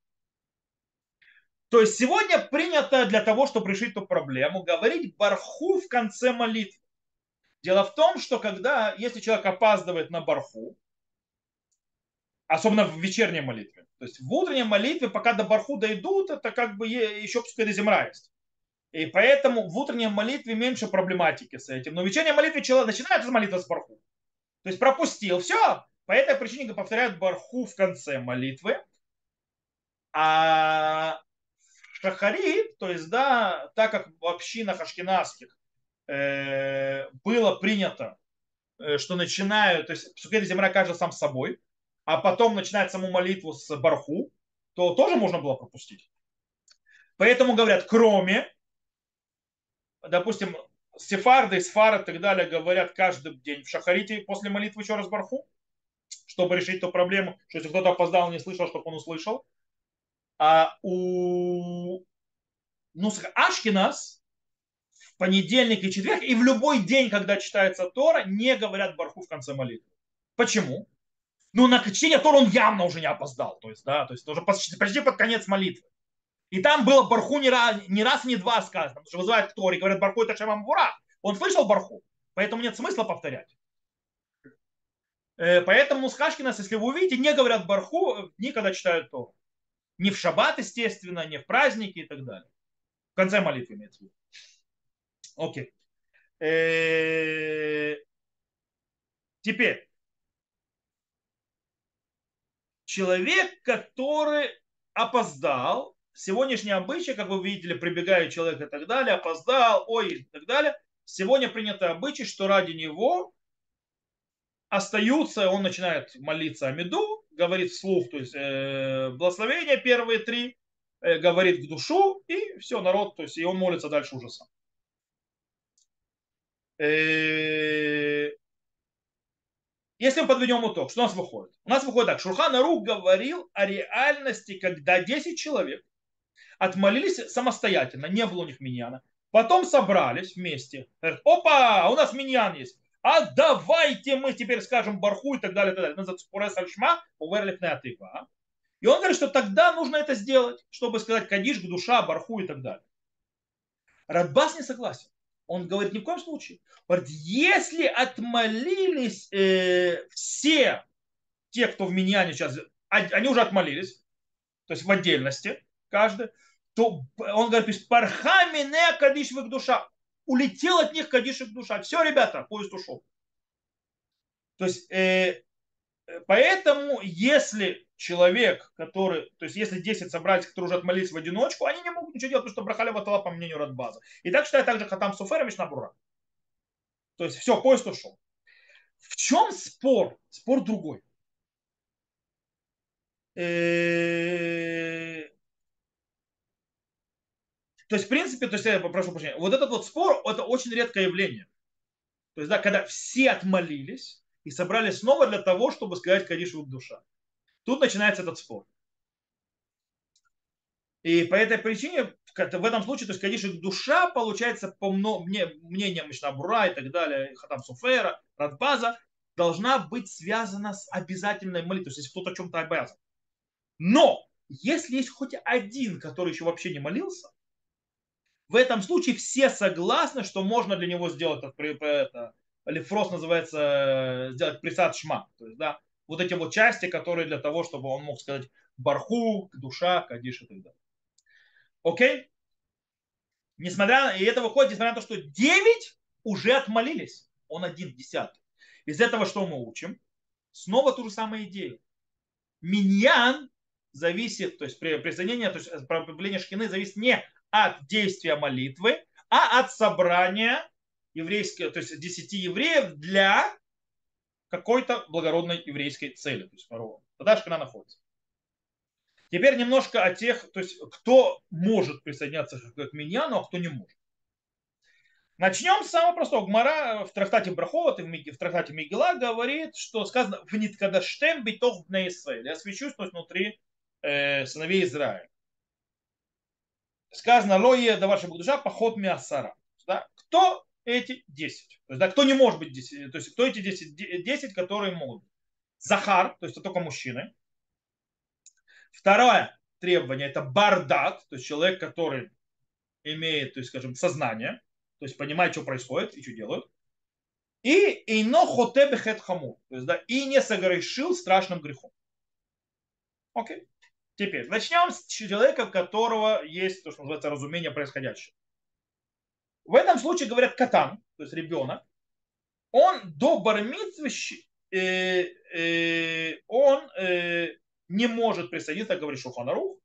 Speaker 1: То есть сегодня принято для того, чтобы решить эту проблему, говорить барху в конце молитвы. Дело в том, что когда, если человек опаздывает на барху, особенно в вечерней молитве, то есть в утренней молитве, пока до барху дойдут, это как бы еще какая-то земля есть. И поэтому в утренней молитве меньше проблематики с этим. Но в вечерней молитве человек начинает с молитвы с барху. То есть пропустил, все. По этой причине повторяют барху в конце молитвы. А шахарит, то есть, да, так как в общинах ашкенадских э, было принято, э, что начинают, то есть Псукет земля каждый сам собой, а потом начинает саму молитву с барху, то тоже можно было пропустить. Поэтому говорят, кроме, допустим, сефарды, сфары и так далее говорят каждый день в шахарите после молитвы еще раз барху, чтобы решить эту проблему, что если кто-то опоздал, не слышал, чтобы он услышал. А у Нусах Ашкинас в понедельник и четверг и в любой день, когда читается Тора, не говорят барху в конце молитвы. Почему? Ну, на чтение Тора он явно уже не опоздал. То есть, да, то есть уже почти, почти под конец молитвы. И там было барху не раз, не раз, не два сказано. Потому что вызывает к говорят, барху это шамам бура. Он слышал барху. Поэтому нет смысла повторять. Э, поэтому Нусхашкинас, если вы увидите, не говорят барху, никогда читают Тору. Не в шаббат, естественно, не в праздники и так далее. В конце молитвы имеется в виду. Окей. Э, теперь. Человек, который опоздал, сегодняшний обычай, как вы видели, прибегает человек и так далее, опоздал, ой, и так далее. Сегодня принято обычай, что ради него остаются, он начинает молиться о меду, говорит вслух, то есть э, благословения первые три, э, говорит к душу, и все, народ, то есть и он молится дальше уже сам. Э, если мы подведем итог, что у нас выходит? У нас выходит так, Шурхан Арух говорил о реальности, когда 10 человек отмолились самостоятельно, не было у них миньяна, потом собрались вместе, говорят, опа, у нас миньян есть, а давайте мы теперь скажем барху и так далее, и так далее. И он говорит, что тогда нужно это сделать, чтобы сказать кадиш, душа, барху и так далее. Радбас не согласен. Он говорит, ни в коем случае. Говорит, если отмолились э, все те, кто в Миньяне сейчас, они уже отмолились, то есть в отдельности каждый, то он говорит, пархами не кадиш в их душа улетел от них Кадишек душа. Все, ребята, поезд ушел. То есть, э, поэтому, если человек, который, то есть, если 10 собратьев, которые уже отмолились в одиночку, они не могут ничего делать, потому что брахали ватала, по мнению Радбаза. И так считает также Хатам Суфер и Мишнабура. То есть, все, поезд ушел. В чем спор? Спор другой. Э, то есть, в принципе, то есть, я прошу прощения, вот этот вот спор, это очень редкое явление. То есть, да, когда все отмолились и собрались снова для того, чтобы сказать Кадиш в душа. Тут начинается этот спор. И по этой причине в этом случае, то есть Кадиш душа получается по мнениям Мишнабура и так далее, Хатам Суфера, Радбаза, должна быть связана с обязательной молитвой, то есть если кто-то о чем-то обязан. Но если есть хоть один, который еще вообще не молился, в этом случае все согласны, что можно для него сделать это, Лефрос называется, сделать присад шма. То есть, да, вот эти вот части, которые для того, чтобы он мог сказать барху, душа, кадиш и так далее. Окей? Несмотря на, и это выходит, несмотря на то, что 9 уже отмолились. Он один десятый. Из этого что мы учим? Снова ту же самую идею. Миньян зависит, то есть присоединение, то есть проблема шкины зависит не от действия молитвы, а от собрания еврейского, то есть десяти евреев для какой-то благородной еврейской цели. То есть фараон. Тогда шкана находится. Теперь немножко о тех, то есть кто может присоединяться к миньяну, а кто не может. Начнем с самого простого. Гмара в трактате Брахова, в трактате Мигела говорит, что сказано в Ниткадаштем битов в Израиль. Я свечусь то есть, внутри э, сыновей Израиля сказано лое да ваша душа поход миасара. Да? Кто эти 10? То есть, да, кто не может быть 10? То есть, кто эти 10, 10 которые могут? Захар, то есть это только мужчины. Второе, требования это бардат, то есть человек, который имеет, то есть, скажем, сознание, то есть понимает, что происходит и что делают. И ино хотебе хет хаму, то есть, да, и не согрешил страшным грехом. Окей. Теперь начнем с человека, у которого есть то, что называется разумение происходящего. В этом случае говорят катан, то есть ребенок, он до бармитвы, э, э, он э, не может присоединиться, говорит Шуханарух,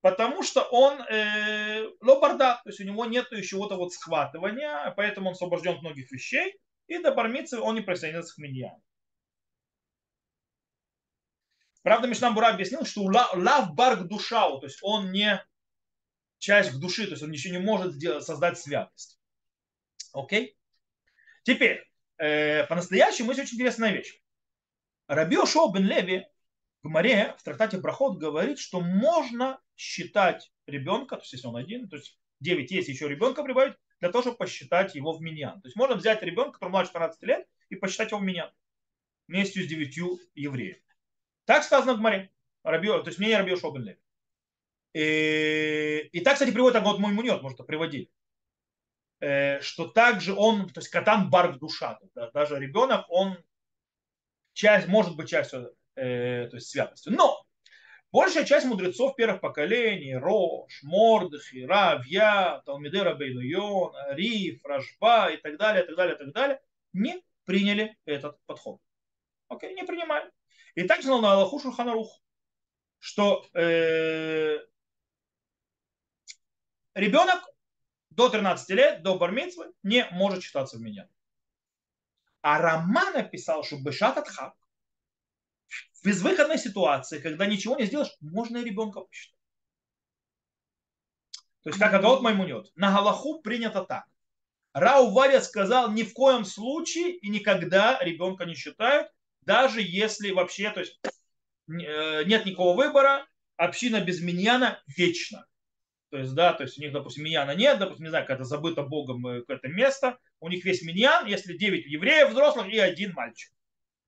Speaker 1: потому что он э, лобарда, то есть у него нет вот вот схватывания, поэтому он освобожден от многих вещей, и до бармицы он не присоединится к миньяну. Правда, Мишнам Бура объяснил, что лав барг душау, то есть он не часть в души, то есть он еще не может сделать, создать святость. Окей? Теперь, э, по-настоящему есть очень интересная вещь. Рабио Шоу бен Леви в Маре в трактате Брахот говорит, что можно считать ребенка, то есть если он один, то есть 9 есть еще ребенка прибавить, для того, чтобы посчитать его в миньян. То есть можно взять ребенка, который младше 14 лет, и посчитать его в миньян вместе с девятью евреями. Так сказано в Маре. Рабио, то есть мнение Рабио Шоу бен Леви. И, и так, кстати, приводит Агот мой мунет, может, приводить э, что также он, то есть катан барг душа, даже ребенок, он часть, может быть частью э, то есть святости. Но большая часть мудрецов первых поколений, Рош, Мордыхи, Равья, Талмиды Рабейну Йон, Риф, Рашба и так далее, и так далее, и так далее, не приняли этот подход. Окей, не принимали. И так же на Аллаху Шурханарух, что э, ребенок до 13 лет, до бармитвы, не может считаться в меня. А Роман написал, что Бешат Атхак, в безвыходной ситуации, когда ничего не сделаешь, можно и ребенка посчитать. То есть, как Агаот Маймунет. На Галаху принято так. Рау Варя сказал, ни в коем случае и никогда ребенка не считают, даже если вообще, то есть, э, нет никакого выбора, община без миньяна вечна. То есть, да, то есть у них, допустим, миньяна нет, допустим, не знаю, когда забыто Богом э, это место, у них весь миньян, если 9 евреев взрослых и один мальчик.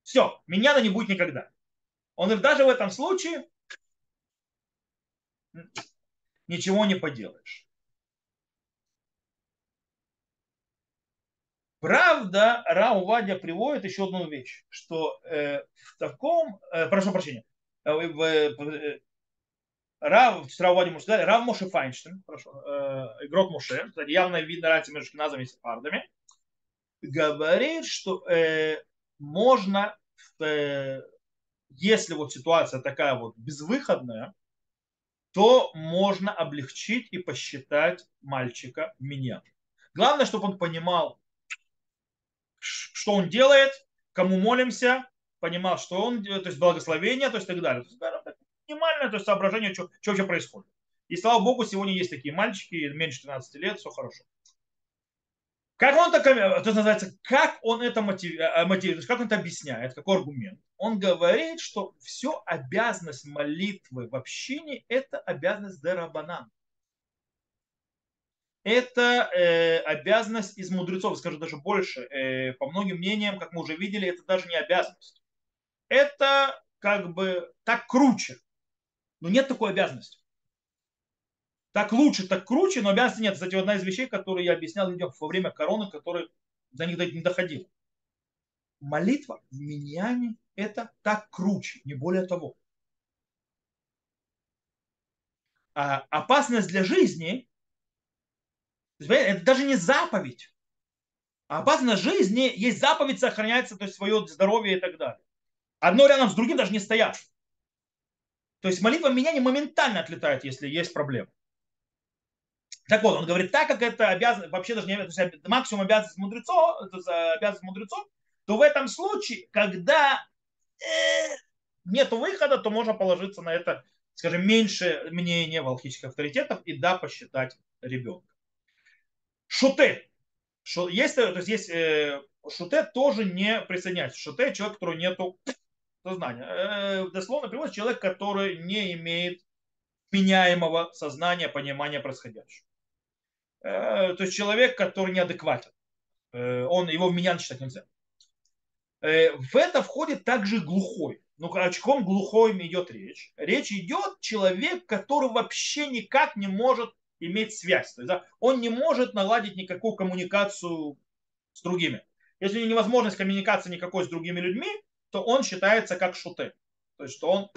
Speaker 1: Все, миньяна не будет никогда. Он говорит, даже в этом случае ничего не поделаешь. Правда, Рау Вадя приводит еще одну вещь, что э, в таком, э, прошу прощения, э, в, э, Рав, Рав Вадим сказали, Рав Моше Файнштейн, хорошо, э, игрок Моше, кстати, явно видно разница между шкиназами и сефардами, говорит, что э, можно, э, если вот ситуация такая вот безвыходная, то можно облегчить и посчитать мальчика меня. Главное, чтобы он понимал, что он делает, кому молимся, понимал, что он, то есть благословение, то есть так далее минимальное то есть соображение, что, что вообще происходит. И слава богу, сегодня есть такие мальчики, меньше 13 лет, все хорошо. Как он это, это называется, как он это мотивирует, э, то есть как он это объясняет, какой аргумент? Он говорит, что все обязанность молитвы в общине – это обязанность дерабанан. Это э, обязанность из мудрецов, скажу даже больше. Э, по многим мнениям, как мы уже видели, это даже не обязанность. Это как бы так круче. Но нет такой обязанности. Так лучше, так круче, но обязанности нет. Кстати, одна из вещей, которые я объяснял людям во время короны, которые до них не доходили. Молитва в миньяне – это так круче, не более того. А опасность для жизни – это даже не заповедь. А опасность жизни есть заповедь, сохраняется то есть свое здоровье и так далее. Одно рядом с другим даже не стоят. То есть молитва меня не моментально отлетает, если есть проблема. Так вот, он говорит, так как это обязан, вообще даже не обязан, максимум обязанность мудрецов, обязанность мудрецов, то в этом случае, когда э, нет выхода, то можно положиться на это, скажем, меньше мнения волхических авторитетов и да, посчитать ребенка. Шуте. Шу, есть, то есть есть э, шуте тоже не присоединяется. Шуте человек, который нету сознания. Э, дословно перевод человек, который не имеет меняемого сознания, понимания происходящего. Э, то есть человек, который неадекватен. Э, он, его в меня считать нельзя. В это входит также глухой. Ну, о чем глухой идет речь? Речь идет человек, который вообще никак не может иметь связь. То есть, да, он не может наладить никакую коммуникацию с другими. Если у него невозможность коммуникации никакой с другими людьми, то он считается как шуты. То есть, что он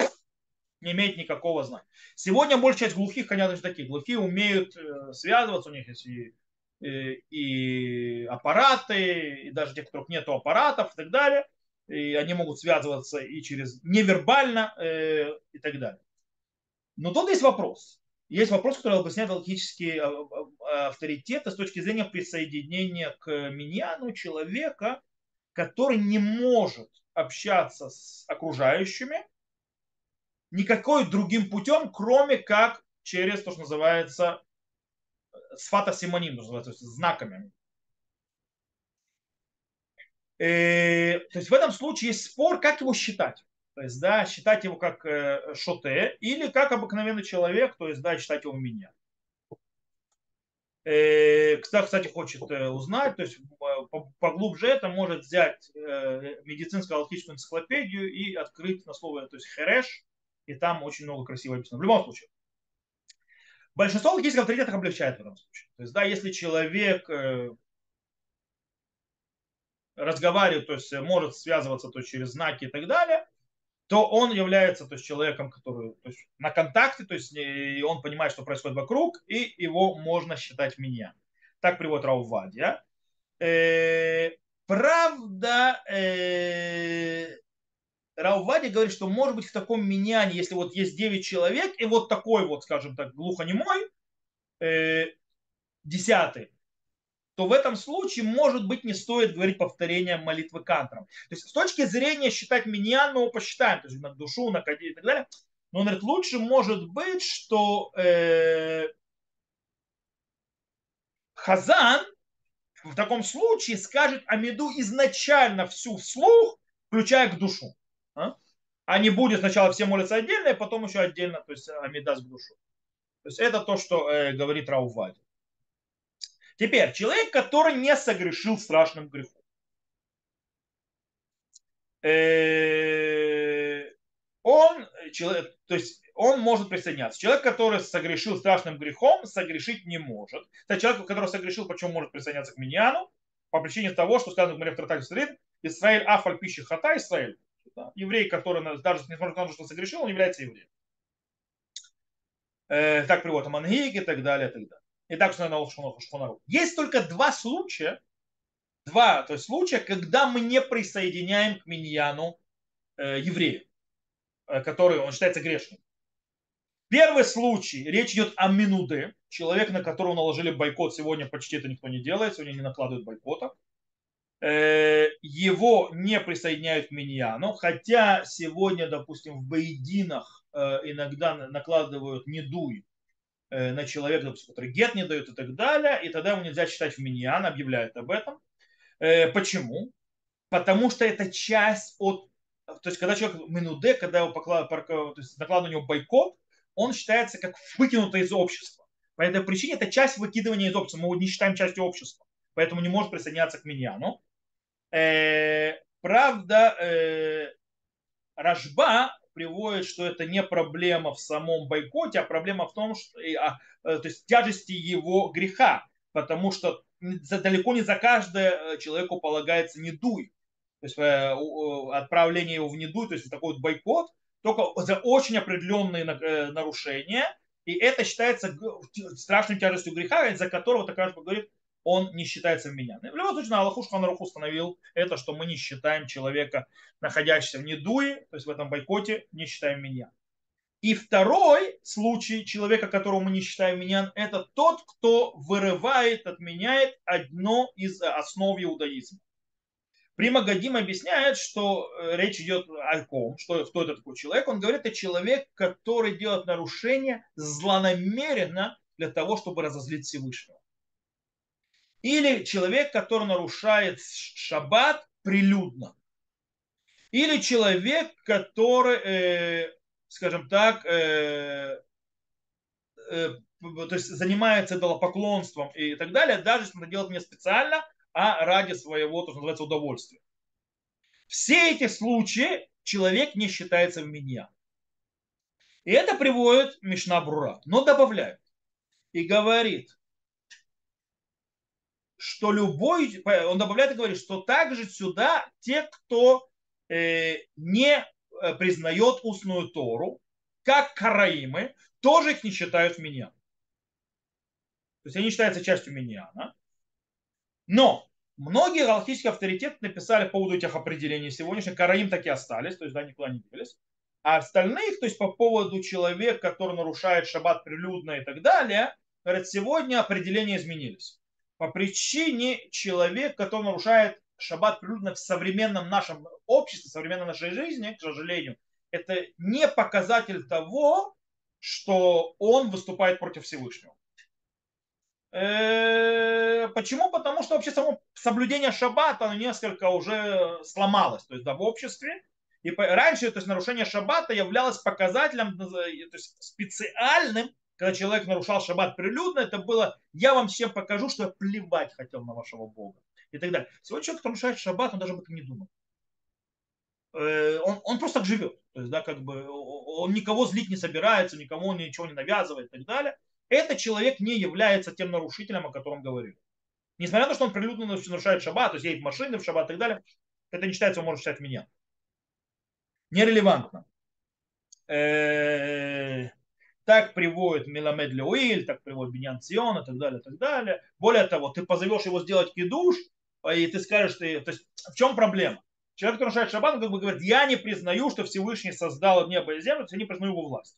Speaker 1: не имеет никакого знания. Сегодня большая часть глухих, конечно, такие. Глухие умеют э, связываться, у них есть и, и, и аппараты, и даже те, у которых нет аппаратов и так далее и они могут связываться и через невербально э, и так далее. Но тут есть вопрос. Есть вопрос, который объясняет логические а, а, авторитеты с точки зрения присоединения к миньяну человека, который не может общаться с окружающими никакой другим путем, кроме как через то, что называется сфата симоним, то есть знаками. Э, то есть в этом случае есть спор, как его считать. То есть, да, считать его как э, шоте или как обыкновенный человек, то есть, да, считать его меня. Э, кто, кстати, хочет узнать, то есть поглубже это может взять медицинскую алхимическую энциклопедию и открыть на слово, то есть хереш, и там очень много красиво описано. В любом случае, большинство алхимических авторитетов облегчает в этом случае. То есть, да, если человек разговаривает, то есть может связываться то через знаки и так далее, то он является то есть, человеком, который то есть, на контакте, то есть и он понимает, что происходит вокруг, и его можно считать меня. Так приводит Раувадья. Э, правда, э, Раувади говорит, что может быть в таком меняне, если вот есть 9 человек, и вот такой вот, скажем так, глухонемой, э, десятый, то в этом случае, может быть, не стоит говорить повторение молитвы кантром. То есть с точки зрения считать миньян, мы его посчитаем, то есть на душу, на кади и так далее. Но он говорит, лучше может быть, что э, Хазан в таком случае скажет Амиду изначально всю вслух, включая к душу. А? а не будет сначала все молятся отдельно, и потом еще отдельно, то есть Амида с душу. То есть это то, что э, говорит Раувади. Теперь, человек, который не согрешил страшным грехом. Э, он, человек, то есть он может присоединяться. Человек, который согрешил страшным грехом, согрешить не может. Это человек, который согрешил, почему может присоединяться к миньяну? По причине того, что сказано в Маре в Израиль афаль пищи хата Израиль. Да? Еврей, который даже несмотря на то, что согрешил, он является евреем. Э, так приводит Мангик и так далее, и так далее и так что на Шхунару. Есть только два случая, два то есть случая, когда мы не присоединяем к миньяну э, еврея, э, который он считается грешным. Первый случай, речь идет о Минуде, человек, на которого наложили бойкот, сегодня почти это никто не делает, сегодня не накладывают бойкота. Э, его не присоединяют к миньяну, хотя сегодня, допустим, в Бейдинах э, иногда накладывают недуй Э, на человека, допустим, который гет не дает и так далее, и тогда ему нельзя читать в миньян, объявляют об этом. Почему? Потому что это часть от... То есть, когда человек минуде, когда его поклад, то есть, накладывают на него бойкот, он считается как выкинутый из общества. По этой причине это часть выкидывания из общества. Мы его не считаем частью общества. Поэтому не может присоединяться к миньяну. Э, правда, Рожба приводит, что это не проблема в самом бойкоте, а проблема в том, что, а, э, то есть тяжести его греха, потому что далеко не за каждое э, человеку полагается недуй. То есть э, отправление его в недуй, то есть такой вот бойкот, только за очень определенные нарушения, и это считается страшной тяжестью греха, из-за которого, так скажем, говорит, он не считается вменяемым. В любом случае, на Аллаху Шханаруху установил это, что мы не считаем человека, находящегося в недуе, то есть в этом бойкоте, не считаем меня. И второй случай человека, которого мы не считаем меня, это тот, кто вырывает, отменяет одно из основ иудаизма. Прима Гадим объясняет, что э, речь идет о ком, что, кто это такой человек. Он говорит, это человек, который делает нарушение злонамеренно для того, чтобы разозлить Всевышнего. Или человек, который нарушает шаббат прилюдно. Или человек, который, э, скажем так, э, э, то есть занимается идолопоклонством и так далее, даже если он это делает не специально, а ради своего, то, что называется, удовольствия. Все эти случаи человек не считается в меня. И это приводит Мишна Брура, но добавляет и говорит, что любой, он добавляет и говорит, что также сюда те, кто э, не э, признает устную Тору, как караимы, тоже их не считают в меня. То есть они считаются частью миньяна. Но многие галактические авторитеты написали по поводу этих определений сегодняшних. Караим так и остались, то есть да, никуда не делись. А остальных, то есть по поводу человека, который нарушает шаббат прилюдно и так далее, говорят, сегодня определения изменились. По причине человек, который нарушает шаббат прилюдно в современном нашем обществе, в современной нашей жизни, к сожалению, это не показатель того, что он выступает против Всевышнего. Э, почему? Потому что вообще само соблюдение шаббата несколько уже сломалось то есть, да, в обществе. И раньше то есть, нарушение шаббата являлось показателем, то есть, специальным, когда человек нарушал шаббат прилюдно, это было, я вам всем покажу, что я плевать хотел на вашего Бога. И так далее. Сегодня человек, нарушает шаббат, он даже об этом не думает. Э, он, он просто так живет. То есть, да, как бы он никого злить не собирается, никому ничего не навязывает и так далее этот человек не является тем нарушителем, о котором говорили. Несмотря на то, что он прилюдно нарушает шаббат, то есть едет в машины в шаббат и так далее, это не считается, он может считать меня. Нерелевантно. Так приводит Меламед Леуиль, так приводит Беньян Цион и так далее, и так далее. Более того, ты позовешь его сделать кидуш, и ты скажешь, ты, то есть в чем проблема? Человек, который нарушает шаббат, он как бы говорит, я не признаю, что Всевышний создал небо и землю, я не признаю его власть.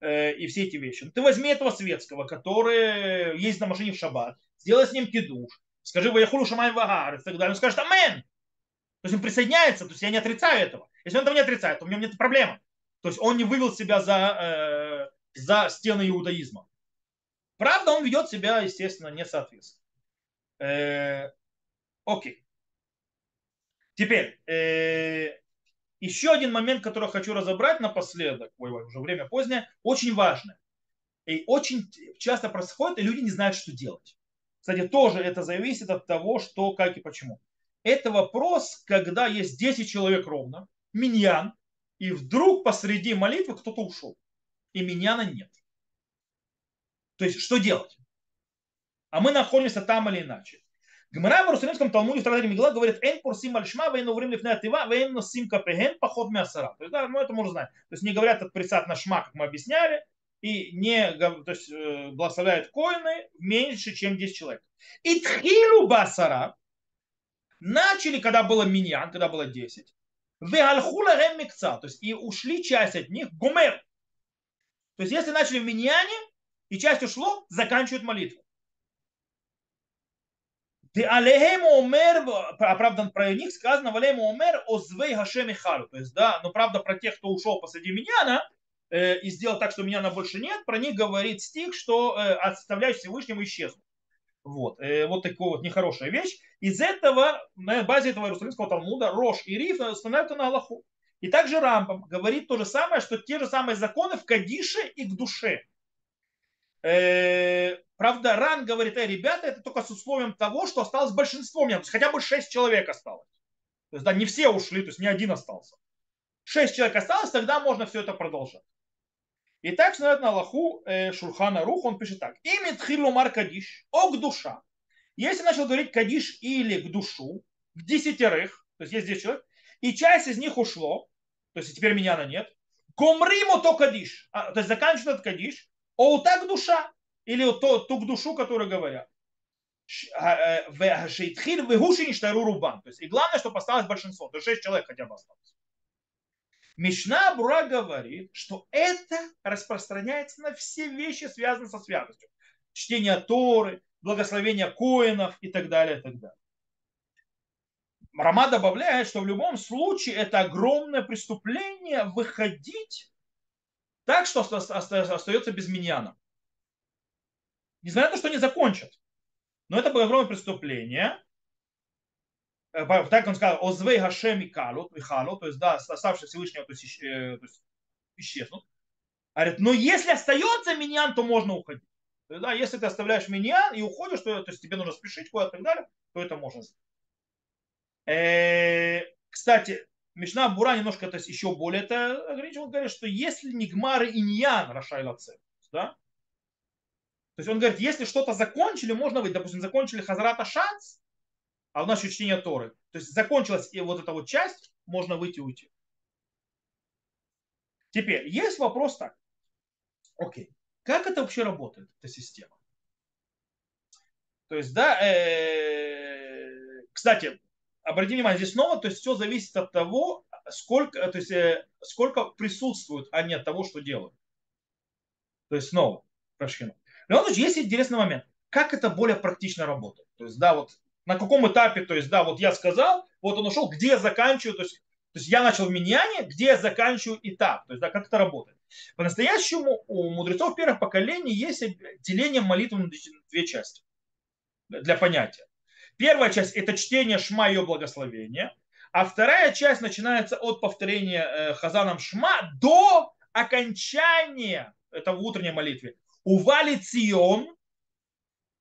Speaker 1: Э, и все эти вещи. Ты возьми этого светского, который ездит на машине в шаббат, сделай с ним кидуш, скажи Ваяхулу Шамай Вагар и так далее. Он скажет Амен. То есть он присоединяется, то есть я не отрицаю этого. Если он этого не отрицает, то в нем нет проблемы. То есть он не вывел себя за, э, за стены иудаизма. Правда, он ведет себя, естественно, не соответственно. Э, окей. Теперь, э, еще один момент, который хочу разобрать напоследок, ой, ой, уже время позднее, очень важный. И очень часто происходит, и люди не знают, что делать. Кстати, тоже это зависит от того, что, как и почему. Это вопрос, когда есть 10 человек ровно, миньян, и вдруг посреди молитвы кто-то ушел, и миньяна нет. То есть, что делать? А мы находимся там или иначе. Гмара в Иерусалимском Талмуде в трактате Мигла говорит, «Эн пурсим альшма, вейн уврим лифне атива, вейн носим капеген, поход мясара». То есть, да, ну это можно знать. То есть не говорят отприсат на шма, как мы объясняли, и не то есть, э, благословляют коины меньше, чем 10 человек. И тхилу басара начали, когда было миньян, когда было 10, веальхула рем микца, то есть и ушли часть от них, гумер. То есть если начали в миньяне, и часть ушло, заканчивают молитву. Ты алейхему умер, а правда про них сказано, валейму умер озвей хашем и халю. То есть, да, но правда про тех, кто ушел посреди меня, э, и сделал так, что меня на больше нет, про них говорит стих, что э, оставляю Всевышнему исчезнут. Вот, э, вот такая вот нехорошая вещь. Из этого, на базе этого Иерусалимского Талмуда, Рош и Риф становятся на Аллаху. И также Рамбам говорит то же самое, что те же самые законы в Кадише и к душе. Э, правда, Ран говорит, э, ребята, это только с условием того, что осталось большинство меня, то есть хотя бы 6 человек осталось. То есть, да, не все ушли, то есть не один остался. 6 человек осталось, тогда можно все это продолжать. И так смотрят на Аллаху э, Шурхана Рух, он пишет так. Имя Тхилумар Кадиш, о душа. Если начал говорить Кадиш или к душу, в десятерых, то есть есть 10 человек, и часть из них ушло, то есть теперь меня на нет, Гомриму то Кадиш, а, то есть заканчивает Кадиш, о так душа, или то, ту душу, которую говорят. А, э, рубан. То есть, и главное, чтобы осталось большинство, то есть 6 человек хотя бы осталось. Мишна Бура говорит, что это распространяется на все вещи, связанные со святостью. Чтение Торы, благословение коинов и так далее, и так далее. Рама добавляет, что в любом случае это огромное преступление выходить так, что остается без миньяна. Несмотря на то, что они закончат. Но это было огромное преступление. Э, так он сказал, озвей Гашем и Калу, то есть, да, оставшие Всевышнего, э, то есть исчезнут. Говорит, но если остается миньян, то можно уходить. То есть, да, если ты оставляешь миньян и уходишь, то, то есть тебе нужно спешить куда-то и так далее, то это можно сделать. Э, кстати, Мишна Бура немножко то есть, еще более это ограничил. Он говорит, что если не Гмары Иньян Рашайла да, то есть он говорит, если что-то закончили, можно быть, допустим, закончили Хазрата Шанс, а у нас еще чтение Торы. То есть закончилась и вот эта вот часть, можно выйти и уйти. Теперь, есть вопрос так. Окей, как это вообще работает, эта система? То есть, да, э, кстати, обратите внимание, здесь снова, то есть все зависит от того, сколько, то есть, э, сколько присутствуют, а не от того, что делают. То есть снова, прошу. Любом случае, есть интересный момент. Как это более практично работает? То есть, да, вот на каком этапе, то есть, да, вот я сказал, вот он ушел, где я заканчиваю, то есть, то есть я начал в миньяне, где я заканчиваю этап. То есть, да, как это работает. По-настоящему у мудрецов первых поколений есть деление молитвы на две части для понятия. Первая часть – это чтение Шма и ее благословения, а вторая часть начинается от повторения э, Хазаном Шма до окончания, это в утренней молитве, Ували Цион,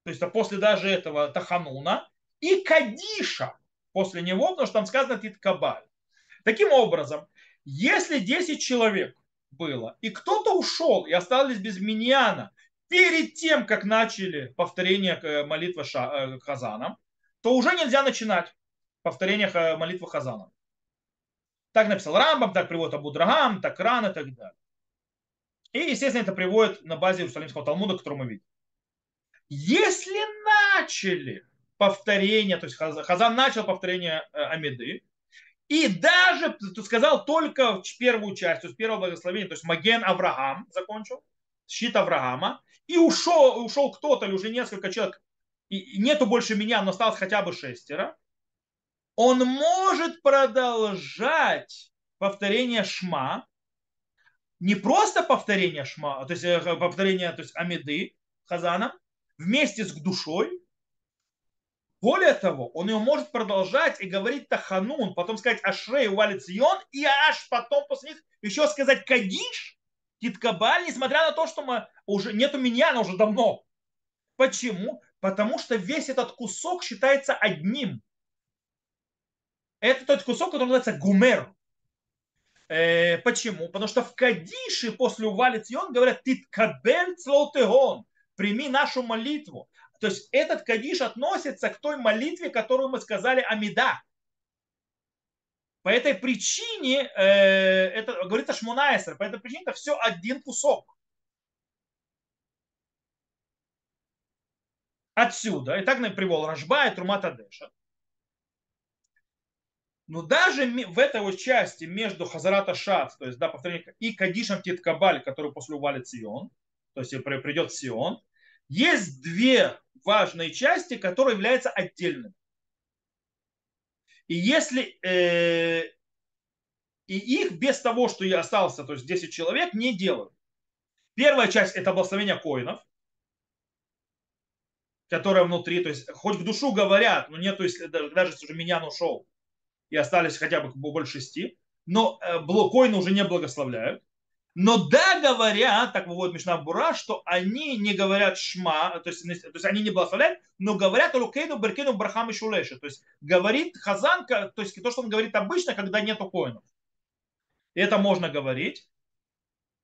Speaker 1: то есть после даже этого Тахануна, и Кадиша после него, потому что там сказано Титкабаль. Таким образом, если 10 человек было, и кто-то ушел и остались без миньяна перед тем, как начали повторение э, молитвы э, Хазана, то уже нельзя начинать повторение э, молитвы Хазана. Так написал Рамбам, так приводит Абу Драгам, так Ран и так далее. И, естественно, это приводит на базе Иерусалимского Талмуда, который мы видим. Если начали повторение, то есть Хазан начал повторение э, Амиды, и даже сказал только первую часть, то есть первое благословение, то есть Маген Авраам закончил, щит Авраама, и ушел, ушел кто-то или уже несколько человек, и нету больше меня, но осталось хотя бы шестеро, он может продолжать повторение Шма, не просто повторение шма, то есть э, повторение то есть амиды хазана вместе с душой. Более того, он его может продолжать и говорить таханун, потом сказать ашрей валицион, и аж потом после них еще сказать кадиш, киткабаль, несмотря на то, что мы уже нету меня, но уже давно. Почему? Потому что весь этот кусок считается одним. Это тот кусок, который называется гумер. Э, почему? Потому что в Кадише после Ували Цион говорят «Титкабель цлотегон» прими нашу молитву. То есть этот Кадиш относится к той молитве, которую мы сказали Амида. По этой причине, э, это говорится Шмунаесер, по этой причине это все один кусок. Отсюда, и так привел Рашба и Трумата Деша, но даже в этой вот части между Хазарата Шац, то есть да, повторение, и Кадишем Титкабаль, который после увалит Сион, то есть придет Сион, есть две важные части, которые являются отдельными. И если э, и их без того, что я остался, то есть 10 человек, не делают. Первая часть это благословение коинов, которое внутри, то есть хоть в душу говорят, но нет, то есть даже если уже меня ушел, и остались хотя бы больше шести, но э, блокоины уже не благословляют. Но да, говорят, так выводит Мишна Бура, что они не говорят шма, то есть, то есть они не благословляют, но говорят лукейну, беркейну, брахам и шулеши. То есть говорит хазанка, то есть то, что он говорит обычно, когда нету коинов. Это можно говорить.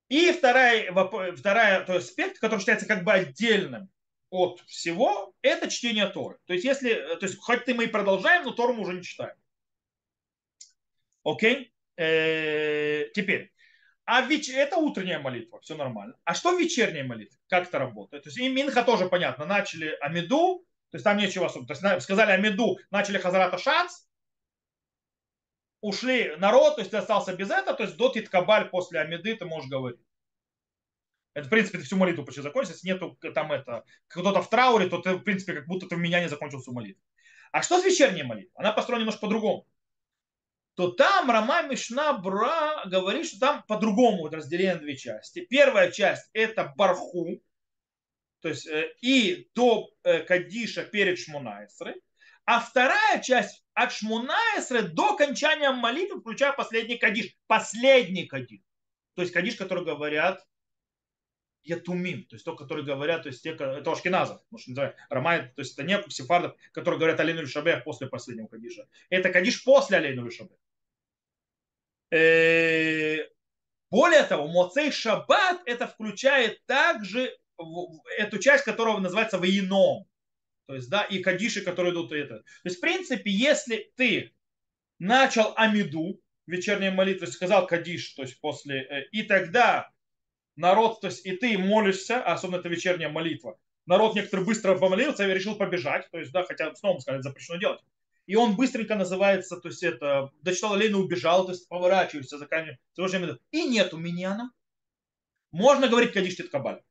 Speaker 1: И вторая, вторая то есть аспект, который считается как бы отдельным от всего, это чтение Торы. То есть, если, то есть, хоть мы и продолжаем, но Тору мы уже не читаем. Окей? Э, теперь. А веч... это утренняя молитва, все нормально. А что вечерняя молитва? Как это работает? То есть и Минха тоже понятно. Начали Амиду, то есть там нечего особо. То есть сказали Амиду, начали Хазарата Шац, ушли народ, то есть ты остался без этого, то есть до Титкабаль после Амиды ты можешь говорить. Это, в принципе, ты всю молитву почти закончил. Если нету там это, кто-то в трауре, то ты, в принципе, как будто ты в меня не закончил всю молитву. А что с вечерней молитвой? Она построена немножко по-другому то там Рама Мишна Бра говорит, что там по-другому вот разделение две части. Первая часть это Барху, то есть э, и до э, Кадиша перед Шмунайсрой, а вторая часть от Шмунайсры до окончания молитвы, включая последний Кадиш, последний Кадиш. То есть Кадиш, который говорят Ятумим, то есть то, которые говорят, то есть те, это Ашкиназов, может называть Рамай, то есть это не сефардов, которые говорят Алейну Шабех после последнего Кадиша. Это Кадиш после Алейну Шабех. Э, более того, Моцей Шаббат это включает также эту часть, которая называется военом. То есть, да, и кадиши, которые идут это. То есть, в принципе, если ты начал Амиду, вечерней молитвы, сказал кадиш, то есть после, э, и тогда народ, то есть и ты молишься, а особенно это вечерняя молитва, народ некоторые быстро помолился и решил побежать, то есть, да, хотя снова сказали, запрещено делать. И он быстренько называется, то есть это, дочитал Лейна, убежал, то есть поворачиваешься, заканчиваешь. И нету миньяна. Можно говорить Кадиш Тит Кабаль.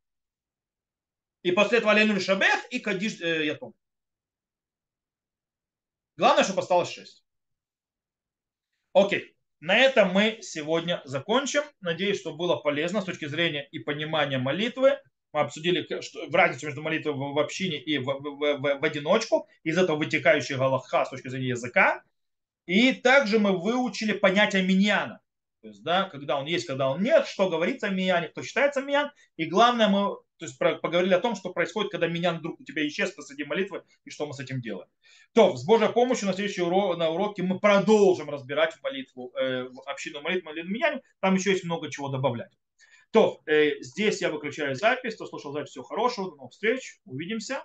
Speaker 1: И после этого Лейну Шабех и Кадиш э, Ятом. Главное, чтобы осталось 6. Окей. На этом мы сегодня закончим. Надеюсь, что было полезно с точки зрения и понимания молитвы. Мы обсудили что, разницу между молитвой в, общине и в, в, в, в одиночку. Из этого вытекающий галаха с точки зрения языка. И также мы выучили понятие миньяна. То есть, да, когда он есть, когда он нет, что говорится о миньяне, кто считается миньян. И главное, мы то есть про, поговорили о том, что происходит, когда меня вдруг у тебя исчез посреди молитвы, и что мы с этим делаем. То, с Божьей помощью на следующий урок, на уроке мы продолжим разбирать молитву, э, общину молитву, молитву менянию. Там еще есть много чего добавлять. То, э, здесь я выключаю запись. Кто слушал запись, всего хорошего. До новых встреч. Увидимся.